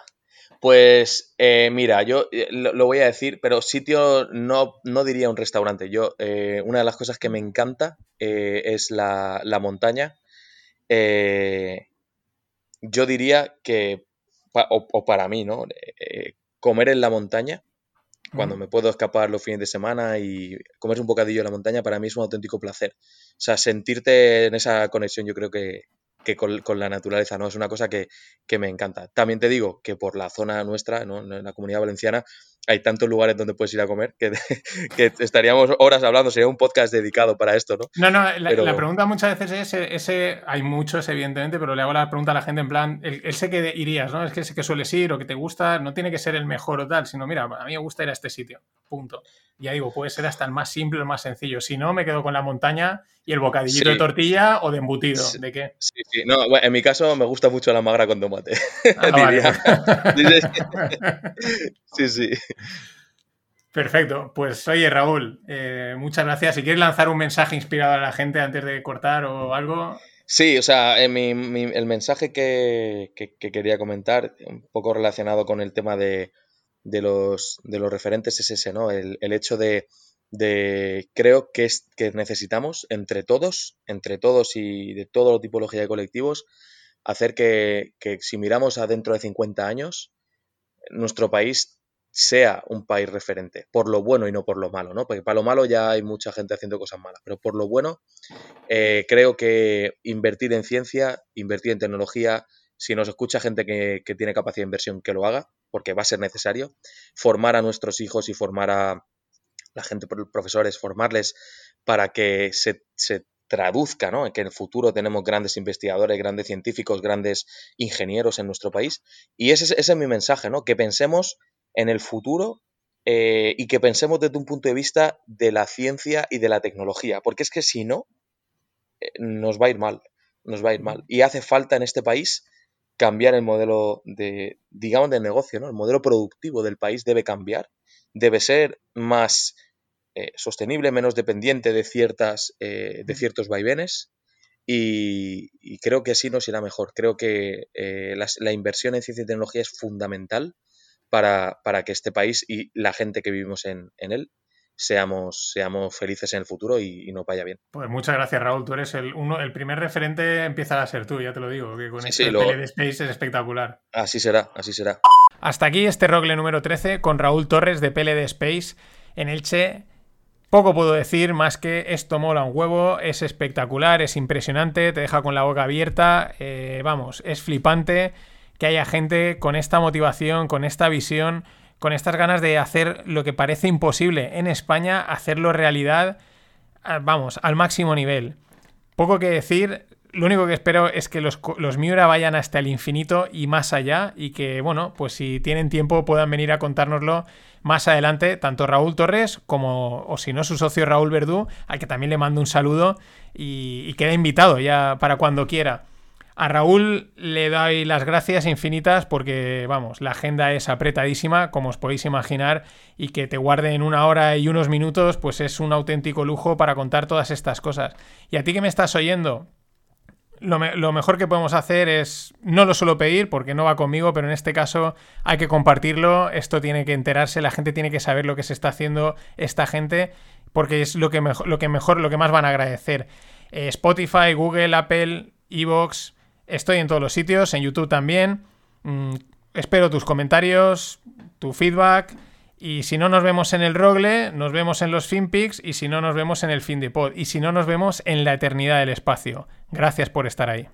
Pues eh, mira, yo eh, lo, voy a decir, pero sitio no, no diría un restaurante. Yo, una de las cosas que me encanta es la, montaña. yo diría que, o, para mí, ¿no? comer en la montaña, cuando me puedo escapar los fines de semana y comer un bocadillo en la montaña, para mí es un auténtico placer. O sea, sentirte en esa conexión yo creo que, que con, la naturaleza, ¿no? Es una cosa que, me encanta. También te digo que por la zona nuestra, ¿no? En la comunidad valenciana, hay tantos lugares donde puedes ir a comer que, que estaríamos horas hablando, sería un podcast dedicado para esto, ¿no? No, no, la, pregunta muchas veces es, ese, hay muchos evidentemente, pero le hago la pregunta a la gente en plan, el, ese que irías, ¿no? Es que ese que sueles ir o que te gusta, no tiene que ser el mejor o tal, sino mira, a mí me gusta ir a este sitio, punto ya digo, puede ser hasta el más simple o el más sencillo. Si no, me quedo con la montaña y el bocadillito de tortilla o de embutido. ¿De qué? Sí, sí. No, en mi caso me gusta mucho la magra con tomate. Ah, sí, sí. Perfecto. Pues oye, Raúl, eh, muchas gracias. Si quieres lanzar un mensaje inspirado a la gente antes de cortar o algo. Sí, o sea, el mensaje que, quería comentar, un poco relacionado con el tema de, los, de los referentes es ese, ¿no? El, hecho de, creo que, es, que necesitamos entre todos, entre todos y de toda tipología de colectivos, hacer que, si miramos adentro de 50 años, nuestro país sea un país referente, por lo bueno y no por lo malo, ¿no? Porque para lo malo ya hay mucha gente haciendo cosas malas, pero por lo bueno, eh, creo que invertir en ciencia, invertir en tecnología, si nos escucha gente que, tiene capacidad de inversión, que lo haga, porque va a ser necesario, formar a nuestros hijos y formar a la gente, profesores, formarles para que se, traduzca, ¿no? Que en el futuro tenemos grandes investigadores, grandes científicos, grandes ingenieros en nuestro país. Y ese, es mi mensaje, ¿no? Que pensemos en el futuro eh, y que pensemos desde un punto de vista de la ciencia y de la tecnología, porque es que si no, eh, nos va a ir mal, nos va a ir mal. Y hace falta en este país cambiar el modelo de, digamos, de negocio, ¿no? El modelo productivo del país debe cambiar, debe ser más eh, sostenible, menos dependiente de, ciertas, de ciertos vaivenes y, creo que así nos irá mejor. Creo que la, inversión en ciencia y tecnología es fundamental para, que este país y la gente que vivimos en, en él seamos, seamos felices en el futuro y, no nos vaya bien. Pues muchas gracias, Raúl. Tú eres el, uno, el primer referente, empieza a ser tú, ya te lo digo, que con este PLD Space es espectacular. Así será, así será. Hasta aquí este Rogle número 13 con Raúl Torres de PLD Space en Elche. Poco puedo decir más que esto mola un huevo, es espectacular, es impresionante, te deja con la boca abierta, eh, vamos, es flipante que haya gente con esta motivación, con esta visión con estas ganas de hacer lo que parece imposible en España, hacerlo realidad, ah, vamos, al máximo nivel. Poco que decir, lo único que espero es que los, los, Miura vayan hasta el infinito y más allá y que, bueno, pues si tienen tiempo puedan venir a contárnoslo más adelante, tanto Raúl Torres como, o si no, su socio Raúl Verdú, al que también le mando un saludo y, y queda invitado ya para cuando quiera. A Raúl le doy las gracias infinitas porque, vamos, la agenda es apretadísima, como os podéis imaginar, y que te guarde en una hora y unos minutos, pues es un auténtico lujo para contar todas estas cosas. Y a ti que me estás oyendo, lo, mejor que podemos hacer es, no lo suelo pedir porque no va conmigo, pero en este caso hay que compartirlo, esto tiene que enterarse, la gente tiene que saber lo que se está haciendo esta gente, porque es lo que lo que, mejor, lo que más van a agradecer. Eh, Spotify, Google, Apple, Evox, Estoy en todos los sitios, en YouTube también. Mm, espero tus comentarios, tu feedback. Y si no nos vemos en el Rogle, nos vemos en los FinPix. Y si no, nos vemos en el Fin de Pod. Y si no, nos vemos en la eternidad del espacio. Gracias por estar ahí.